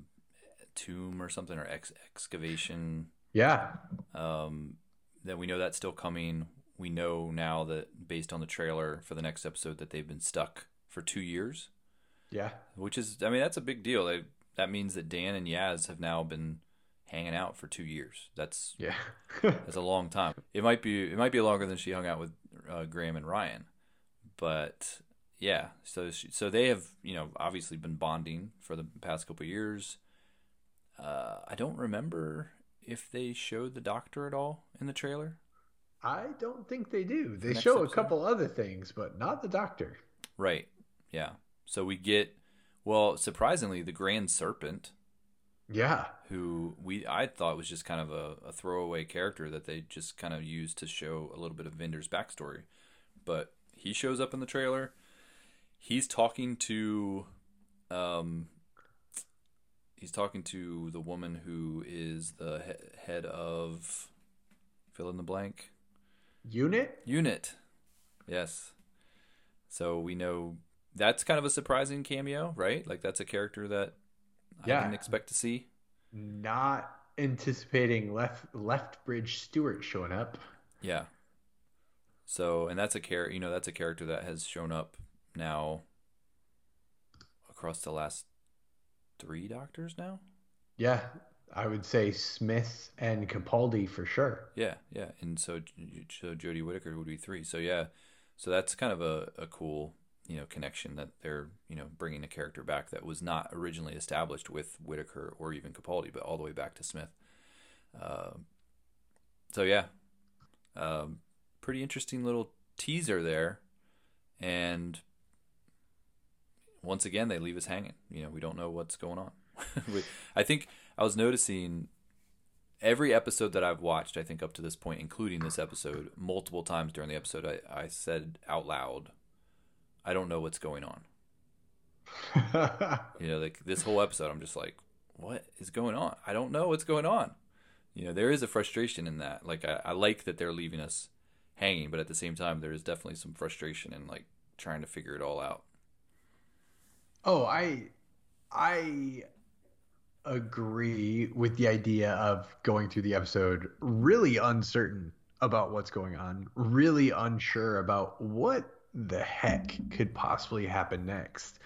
tomb or something or ex- excavation. Yeah, Um, that we know that's still coming. We know now that based on the trailer for the next episode that they've been stuck for two years, yeah, which is I mean that's a big deal. They, that means that Dan and Yaz have now been hanging out for two years. That's yeah, that's a long time. It might be it might be longer than she hung out with uh, Graham and Ryan, but yeah. So she, so they have you know obviously been bonding for the past couple years. Uh, I don't remember if they showed the doctor at all in the trailer. I don't think they do. They next show a couple other things, but not the doctor. Right. Yeah. So we get well surprisingly the Grand Serpent Yeah, who we I thought was just kind of a, a throwaway character that they just kind of used to show a little bit of Vinder's backstory. But he shows up in the trailer. He's talking to um he's talking to the woman who is the he- head of fill in the blank unit. unit. Yes. So we know that's kind of a surprising cameo, right? Like that's a character that I Yeah. didn't expect to see. Not anticipating left Lethbridge-Stewart showing up. Yeah. So, and that's a char- you know, that's a character that has shown up now across the last three doctors now. Yeah, I would say Smith and Capaldi for sure. Yeah, yeah, and so so Jodie Whittaker would be three. So yeah, so that's kind of a, a cool you know connection that they're you know bringing a character back that was not originally established with Whittaker or even Capaldi, but all the way back to Smith. Um so yeah, um, pretty interesting little teaser there, and once again they leave us hanging. You know, we don't know what's going on. I think I was noticing every episode that I've watched, I think up to this point, including this episode, multiple times during the episode, I, I said out loud, I don't know what's going on. You know, like this whole episode, I'm just like, what is going on? I don't know what's going on. You know, there is a frustration in that. Like, I, I like that they're leaving us hanging, but at the same time, there is definitely some frustration in like trying to figure it all out. oh, I I agree with the idea of going through the episode really uncertain about what's going on, really unsure about what the heck could possibly happen next.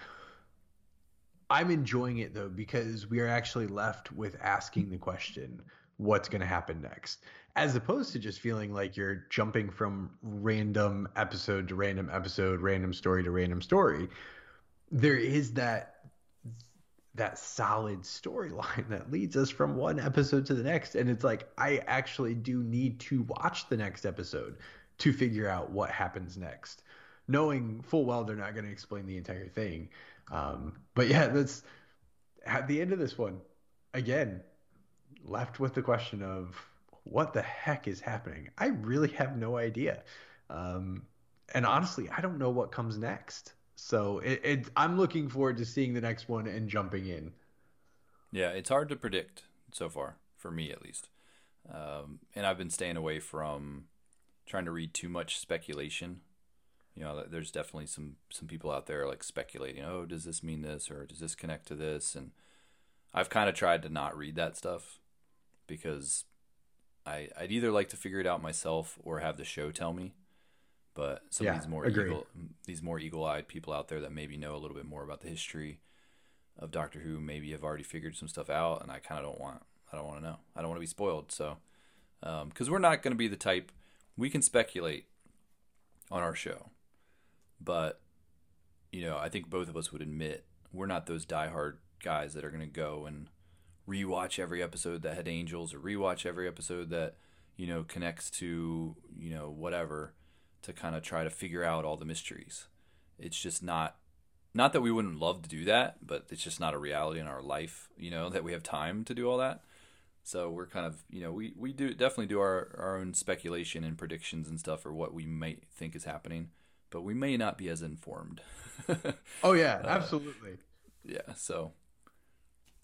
I'm enjoying it though because we are actually left with asking the question, what's going to happen next? As opposed to just feeling like you're jumping from random episode to random episode, random story to random story. There is that that solid storyline that leads us from one episode to the next and it's like I actually do need to watch the next episode to figure out what happens next knowing full well they're not going to explain the entire thing. Um, but yeah that's at the end of this one again left with the question of what the heck is happening? I really have no idea. Um, and honestly i don't know what comes next. So it, it, i'm looking forward to seeing the next one and jumping in. Yeah, it's hard to predict so far, for me at least. Um, and I've been staying away from trying to read too much speculation. You know, there's definitely some some people out there like speculating. Oh, does this mean this or does this connect to this? And I've kind of tried to not read that stuff because I I'd either like to figure it out myself or have the show tell me. But some Yeah, of these more agreed. eagle, these more eagle-eyed people out there that maybe know a little bit more about the history of Doctor Who maybe have already figured some stuff out, and I kind of don't want I don't want to know. I don't want to be spoiled. So um, because we're not going to be the type we can speculate on our show, but you know I think both of us would admit we're not those diehard guys that are going to go and rewatch every episode that had angels or rewatch every episode that you know connects to you know whatever to kind of try to figure out all the mysteries. It's just not not that we wouldn't love to do that, but it's just not a reality in our life, you know, that we have time to do all that. So we're kind of, you know, we, we do definitely do our, our own speculation and predictions and stuff for what we might think is happening, but we may not be as informed. Oh yeah, uh, absolutely. yeah, so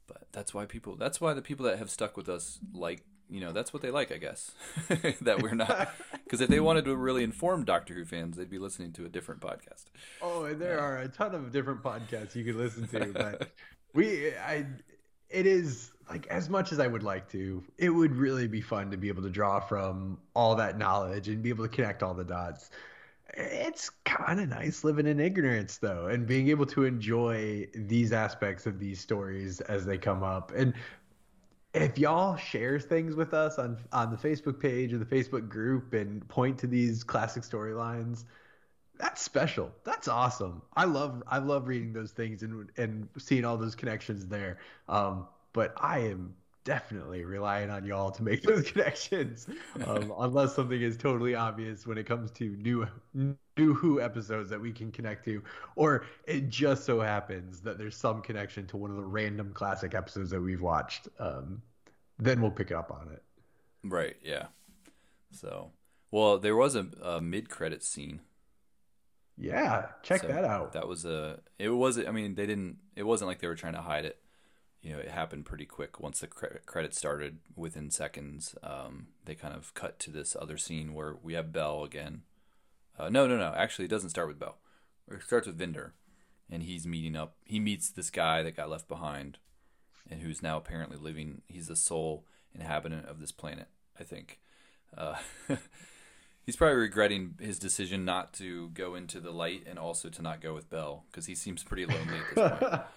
but that's why people that's why the people that have stuck with us like, you know, that's what they like, I guess. that we're not cuz if they wanted to really inform Doctor Who fans, they'd be listening to a different podcast. Oh, and there are a ton of different podcasts you could listen to, but we, I, it is like as much as I would like to, it would really be fun to be able to draw from all that knowledge and be able to connect all the dots. It's kind of nice living in ignorance though, and being able to enjoy these aspects of these stories as they come up. And if y'all share things with us on on the Facebook page or the Facebook group and point to these classic storylines, that's special. That's awesome. I love I love reading those things and and seeing all those connections there. Um, but I am definitely relying on y'all to make those connections, um, unless something is totally obvious when it comes to new new Who episodes that we can connect to, or it just so happens that there's some connection to one of the random classic episodes that we've watched. Um, then we'll pick it up on it. Right, yeah. So, well, there was a, a mid-credit scene Yeah, check So that out. That was a. It was. I mean, they didn't. It wasn't like they were trying to hide it. You know, it happened pretty quick. Once the cre- credits started, within seconds, um, they kind of cut to this other scene where we have Bel again. Uh, no, no, no. Actually, it doesn't start with Bel. It starts with Vinder, and he's meeting up. He meets this guy that got left behind, and who's now apparently living. He's the sole inhabitant of this planet. I think. Uh, he's probably regretting his decision not to go into the light and also to not go with Bel because he seems pretty lonely at this point.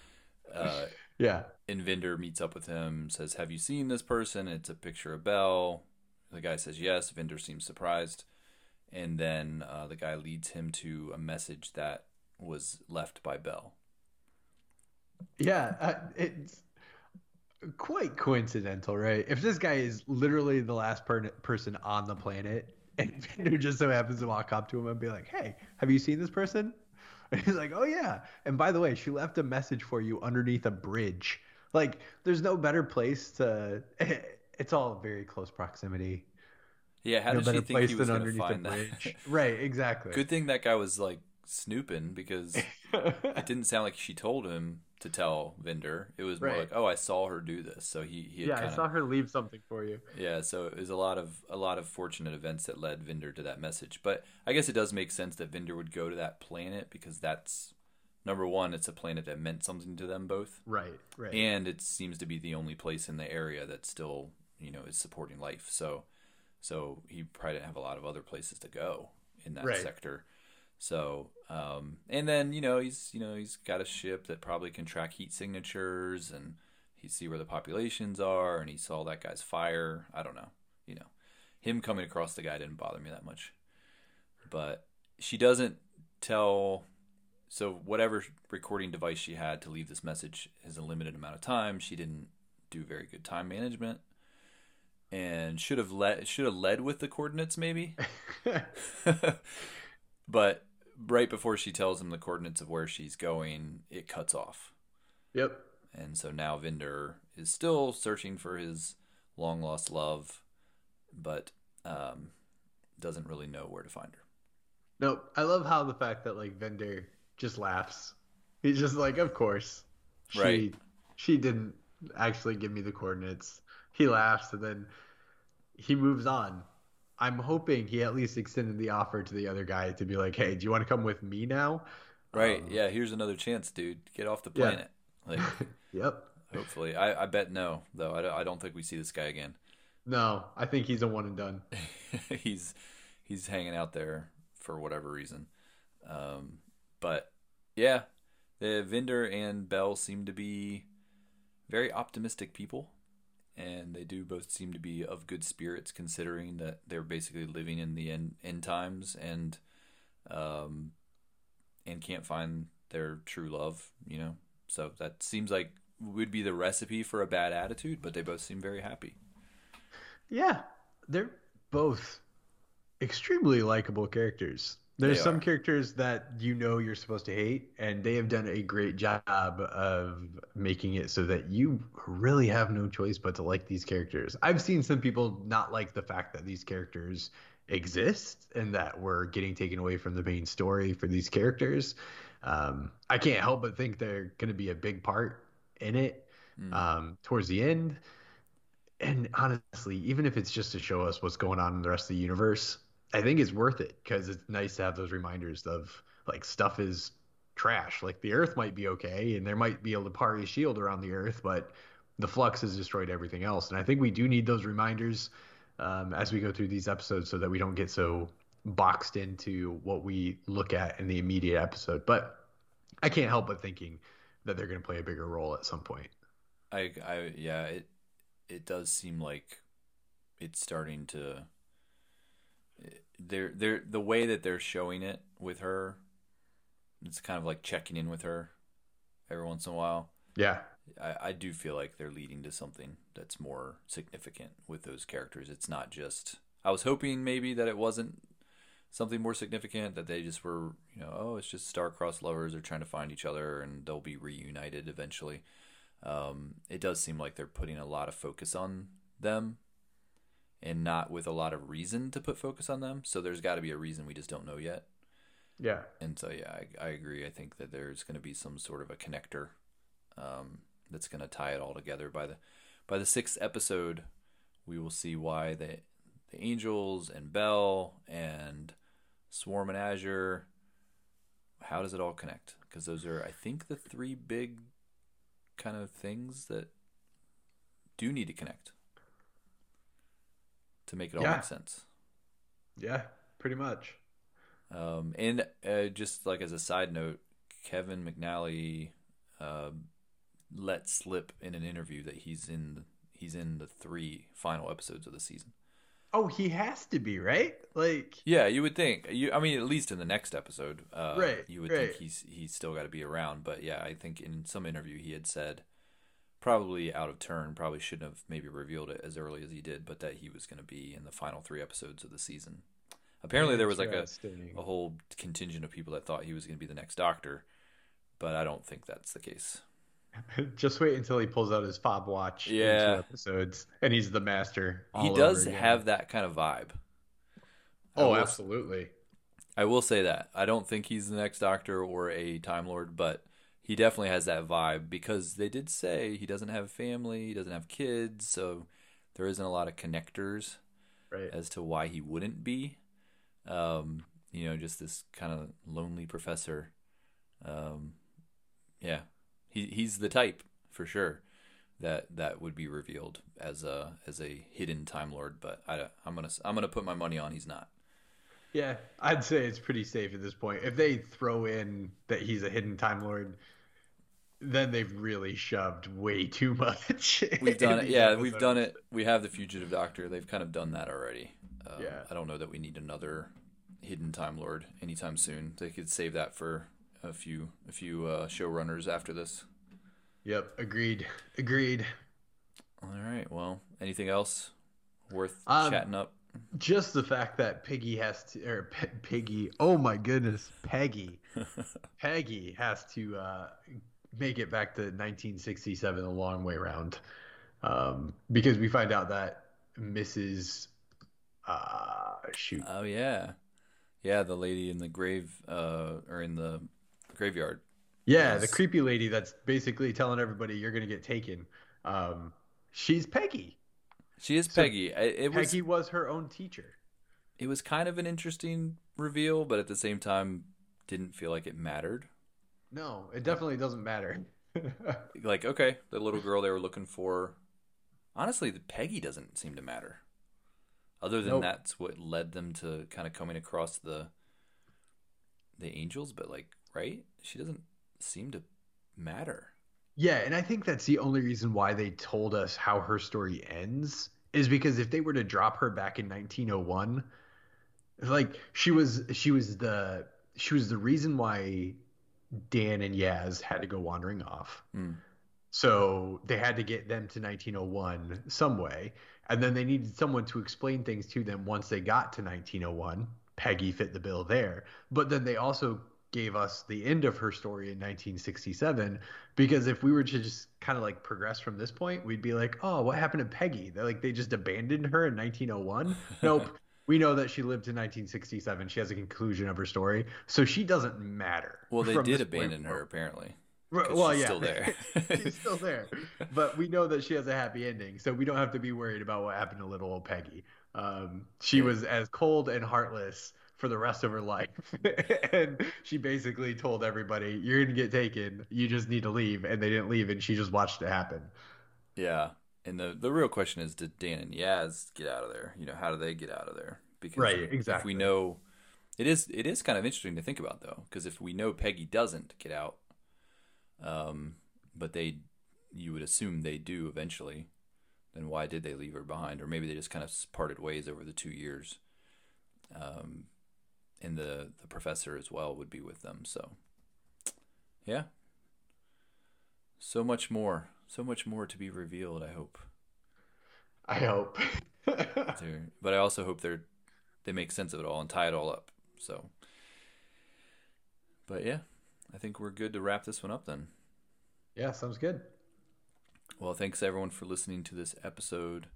Uh, Yeah. and Vinder meets up with him, says, "Have you seen this person?" It's a picture of Bel. The guy says yes. Vinder seems surprised, and then uh, the guy leads him to a message that was left by Bel. Yeah, uh, it's quite coincidental, right? If this guy is literally the last per- person on the planet, and who just so happens to walk up to him and be like, "Hey, have you seen this person?" And he's like, "Oh yeah." And by the way, she left a message for you underneath a bridge. Like, there's no better place to. It's all very close proximity. Yeah, how no did better she think place he was than going to underneath a find that? bridge. right, exactly. Good thing that guy was like snooping because it didn't sound like she told him to tell Vinder. It was more Right. like, "Oh, I saw her do this," so he he yeah, I kinda, saw her leave something for you. Yeah, so it was a lot of a lot of fortunate events that led Vinder to that message. But I guess it does make sense that Vinder would go to that planet because that's number one, it's a planet that meant something to them both. Right, right. And it seems to be the only place in the area that still, you know, is supporting life. So so he probably didn't have a lot of other places to go in that Right. sector. So, um, and then you know he's you know he's got a ship that probably can track heat signatures and he see where the populations are and he saw that guy's fire. I don't know, you know, him coming across the guy didn't bother me that much, but she doesn't tell. So whatever recording device she had to leave this message is a limited amount of time. She didn't do very good time management, and should have led should have led with the coordinates maybe. but right before she tells him the coordinates of where she's going, it cuts off. yep. And so now Vinder is still searching for his long lost love, but um, doesn't really know where to find her. Nope. I love how the fact that like Vinder just laughs. He's just like, of course. She, Right. She didn't actually give me the coordinates. He laughs and then he moves on. I'm hoping he at least extended the offer to the other guy to be like, "Hey, do you want to come with me now?" Right. Um, yeah. Here's another chance, dude. Get off the Yeah. planet. Like, Yep. hopefully. I, I bet no, though. I don't, I don't think we see this guy again. No, I think he's a one and done. he's he's hanging out there for whatever reason. Um, but yeah, the Vinder and Bel seem to be very optimistic people, and they do both seem to be of good spirits, considering that they're basically living in the end, end times and um, and can't find their true love. You know, so that seems like would be the recipe for a bad attitude. But they both seem very happy. Yeah, they're both extremely likable characters. There's some are. characters that you know you're supposed to hate, and they have done a great job of making it so that you really have no choice but to like these characters. I've seen some people not like the fact that these characters exist and that we're getting taken away from the main story for these characters. Um, I can't help but think they're going to be a big part in it Mm. um, towards the end and honestly, even if it's just to show us what's going on in the rest of the universe, I think it's worth it because it's nice to have those reminders of like stuff is trash. Like the Earth might be okay, and there might be a Lupari shield around the Earth, but the Flux has destroyed everything else. And I think we do need those reminders um, as we go through these episodes so that we don't get so boxed into what we look at in the immediate episode. But I can't help but thinking that they're going to play a bigger role at some point. I, I, yeah, it, it does seem like it's starting to. They're, they're the way that they're showing it with her. It's kind of like checking in with her every once in a while. Yeah. I, I do feel like they're leading to something that's more significant with those characters. It's not just. I was hoping maybe that it wasn't something more significant that they just were, you know, oh, it's just star-crossed lovers are trying to find each other and they'll be reunited eventually. Um, it does seem like they're putting a lot of focus on them and not with a lot of reason to put focus on them. So there's got to be a reason we just don't know yet. Yeah. And so, yeah, I, I agree. I think that there's going to be some sort of a connector um, that's going to tie it all together. By the by the sixth episode, we will see why the the angels and Bel and Swarm and Azure. How does it all connect? Because those are, I think, the three big kind of things that do need to connect to make it all Yeah. make sense. Yeah. Pretty much. Um, and uh, just like as a side note, Kevin McNally uh, let slip in an interview that he's in he's in the three final episodes of the season. Oh, he has to be right. Like, Yeah, you would think. You, I mean, at least in the next episode, uh, Right, You would right. think he's he's still got to be around. But yeah, I think in some interview he had said, probably out of turn, probably shouldn't have maybe revealed it as early as he did, but that he was going to be in the final three episodes of the season. Apparently, there was like a a whole contingent of people that thought he was going to be the next Doctor, but I don't think that's the case. Just wait until he pulls out his fob watch. Yeah. episodes, and he's the master. he does have that kind of vibe. I Oh, will- absolutely. I will say that. I don't think he's the next Doctor or a Time Lord, but he definitely has that vibe because they did say he doesn't have family, he doesn't have kids, so there isn't a lot of connectors Right. as to why he wouldn't be. Um, you know, just this kind of lonely professor. Um, yeah, he he's the type for sure that that would be revealed as a as a hidden Time Lord. But I, I'm gonna I'm gonna put my money on he's not. Yeah, I'd say it's pretty safe at this point. If they throw in that he's a hidden Time Lord, then they've really shoved way too much. We've done it. Yeah, we've done it. We have the Fugitive Doctor. They've kind of done that already. Um, Yeah. I don't know that we need another hidden Time Lord anytime soon. They could save that for a few a few uh, showrunners after this. Yep, agreed. Agreed. All right. Well, anything else worth Um, chatting up? Just the fact that Piggy has to, or P- Piggy, oh my goodness, Peggy, Peggy has to uh, make it back to 1967 a long way round, um, because we find out that Mrs. Uh, shoot, Oh yeah, yeah. The lady in the grave, uh, or in the graveyard. yeah, the creepy lady that's basically telling everybody you're gonna get taken. Um, she's Peggy. She is So, Peggy. It was Peggy was her own teacher. it was kind of an interesting reveal, but at the same time, didn't feel like it mattered. No, it definitely doesn't matter. like, okay, the little girl they were looking for. Honestly, the Peggy doesn't seem to matter. Other than Nope. that's what led them to kind of coming across the the angels, but like, right? She doesn't seem to matter. Yeah, and I think that's the only reason why they told us how her story ends is because if they were to drop her back in 1901, like she was she was the she was the reason why Dan and Yaz had to go wandering off. Hmm. So they had to get them to 1901 some way, and then they needed someone to explain things to them once they got to 1901. Peggy fit the bill there, but then they also gave us the end of her story in 1967 because if we were to just kind of like progress from this point, we'd be like, "Oh, what happened to Peggy? They're like they just abandoned her in 1901." nope. We know that she lived in 1967. She has a conclusion of her story, so she doesn't matter. Well, they did abandon her apparently. Well, she's yeah, still there. she's still there, but we know that she has a happy ending, so we don't have to be worried about what happened to little old Peggy. Um, she Yeah. was as cold and heartless for the rest of her life, and she basically told everybody, "You're gonna get taken. You just need to leave," and they didn't leave, and she just watched it happen. Yeah, and the the real question is, did Dan and Yaz get out of there? You know, how do they get out of there? Because Right, if we know, it is it is kind of interesting to think about though, because if we know Peggy doesn't get out, um, but they, you would assume they do eventually, then why did they leave her behind? Or maybe they just kind of parted ways over the two years. Um, and the the professor as well would be with them. So, yeah. So much more, so much more to be revealed. I hope. I hope. But I also hope they're they make sense of it all and tie it all up. So, but yeah, I think we're good to wrap this one up then. yeah, sounds good. Well, thanks everyone for listening to this episode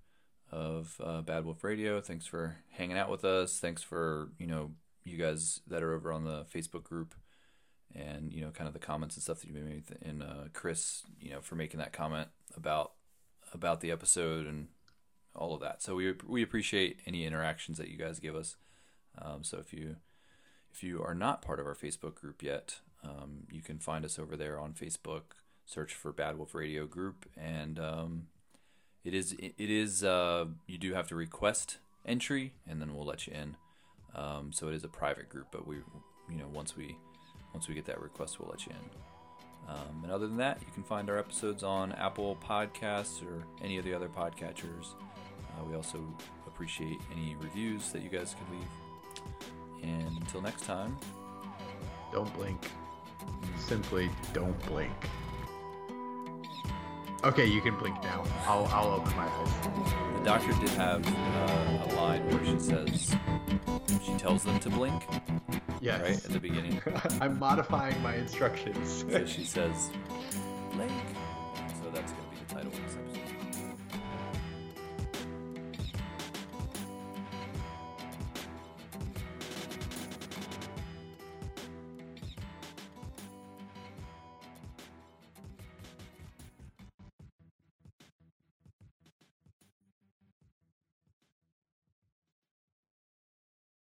of uh, Bad Wolf Radio. Thanks for hanging out with us. Thanks for you know you guys that are over on the Facebook group and you know kind of the comments and stuff that you made and uh, Chris you know for making that comment about about the episode and all of that. So we we appreciate any interactions that you guys give us. Um, so if you if you are not part of our Facebook group yet, um, you can find us over there on Facebook. Search for Bad Wolf Radio Group, and um, it is it is uh, you do have to request entry, and then we'll let you in. Um, so it is a private group, but we you know once we once we get that request, we'll let you in. Um, and other than that, you can find our episodes on Apple Podcasts or any of the other podcatchers. Uh, we also appreciate any reviews that you guys could leave. And until next time, Don't blink. Simply don't blink. Okay, you can blink now. I'll I'll open my eyes. the doctor did have uh, a line where she says, she tells them to blink, Yes. right, at the beginning. I'm modifying my instructions. So she says.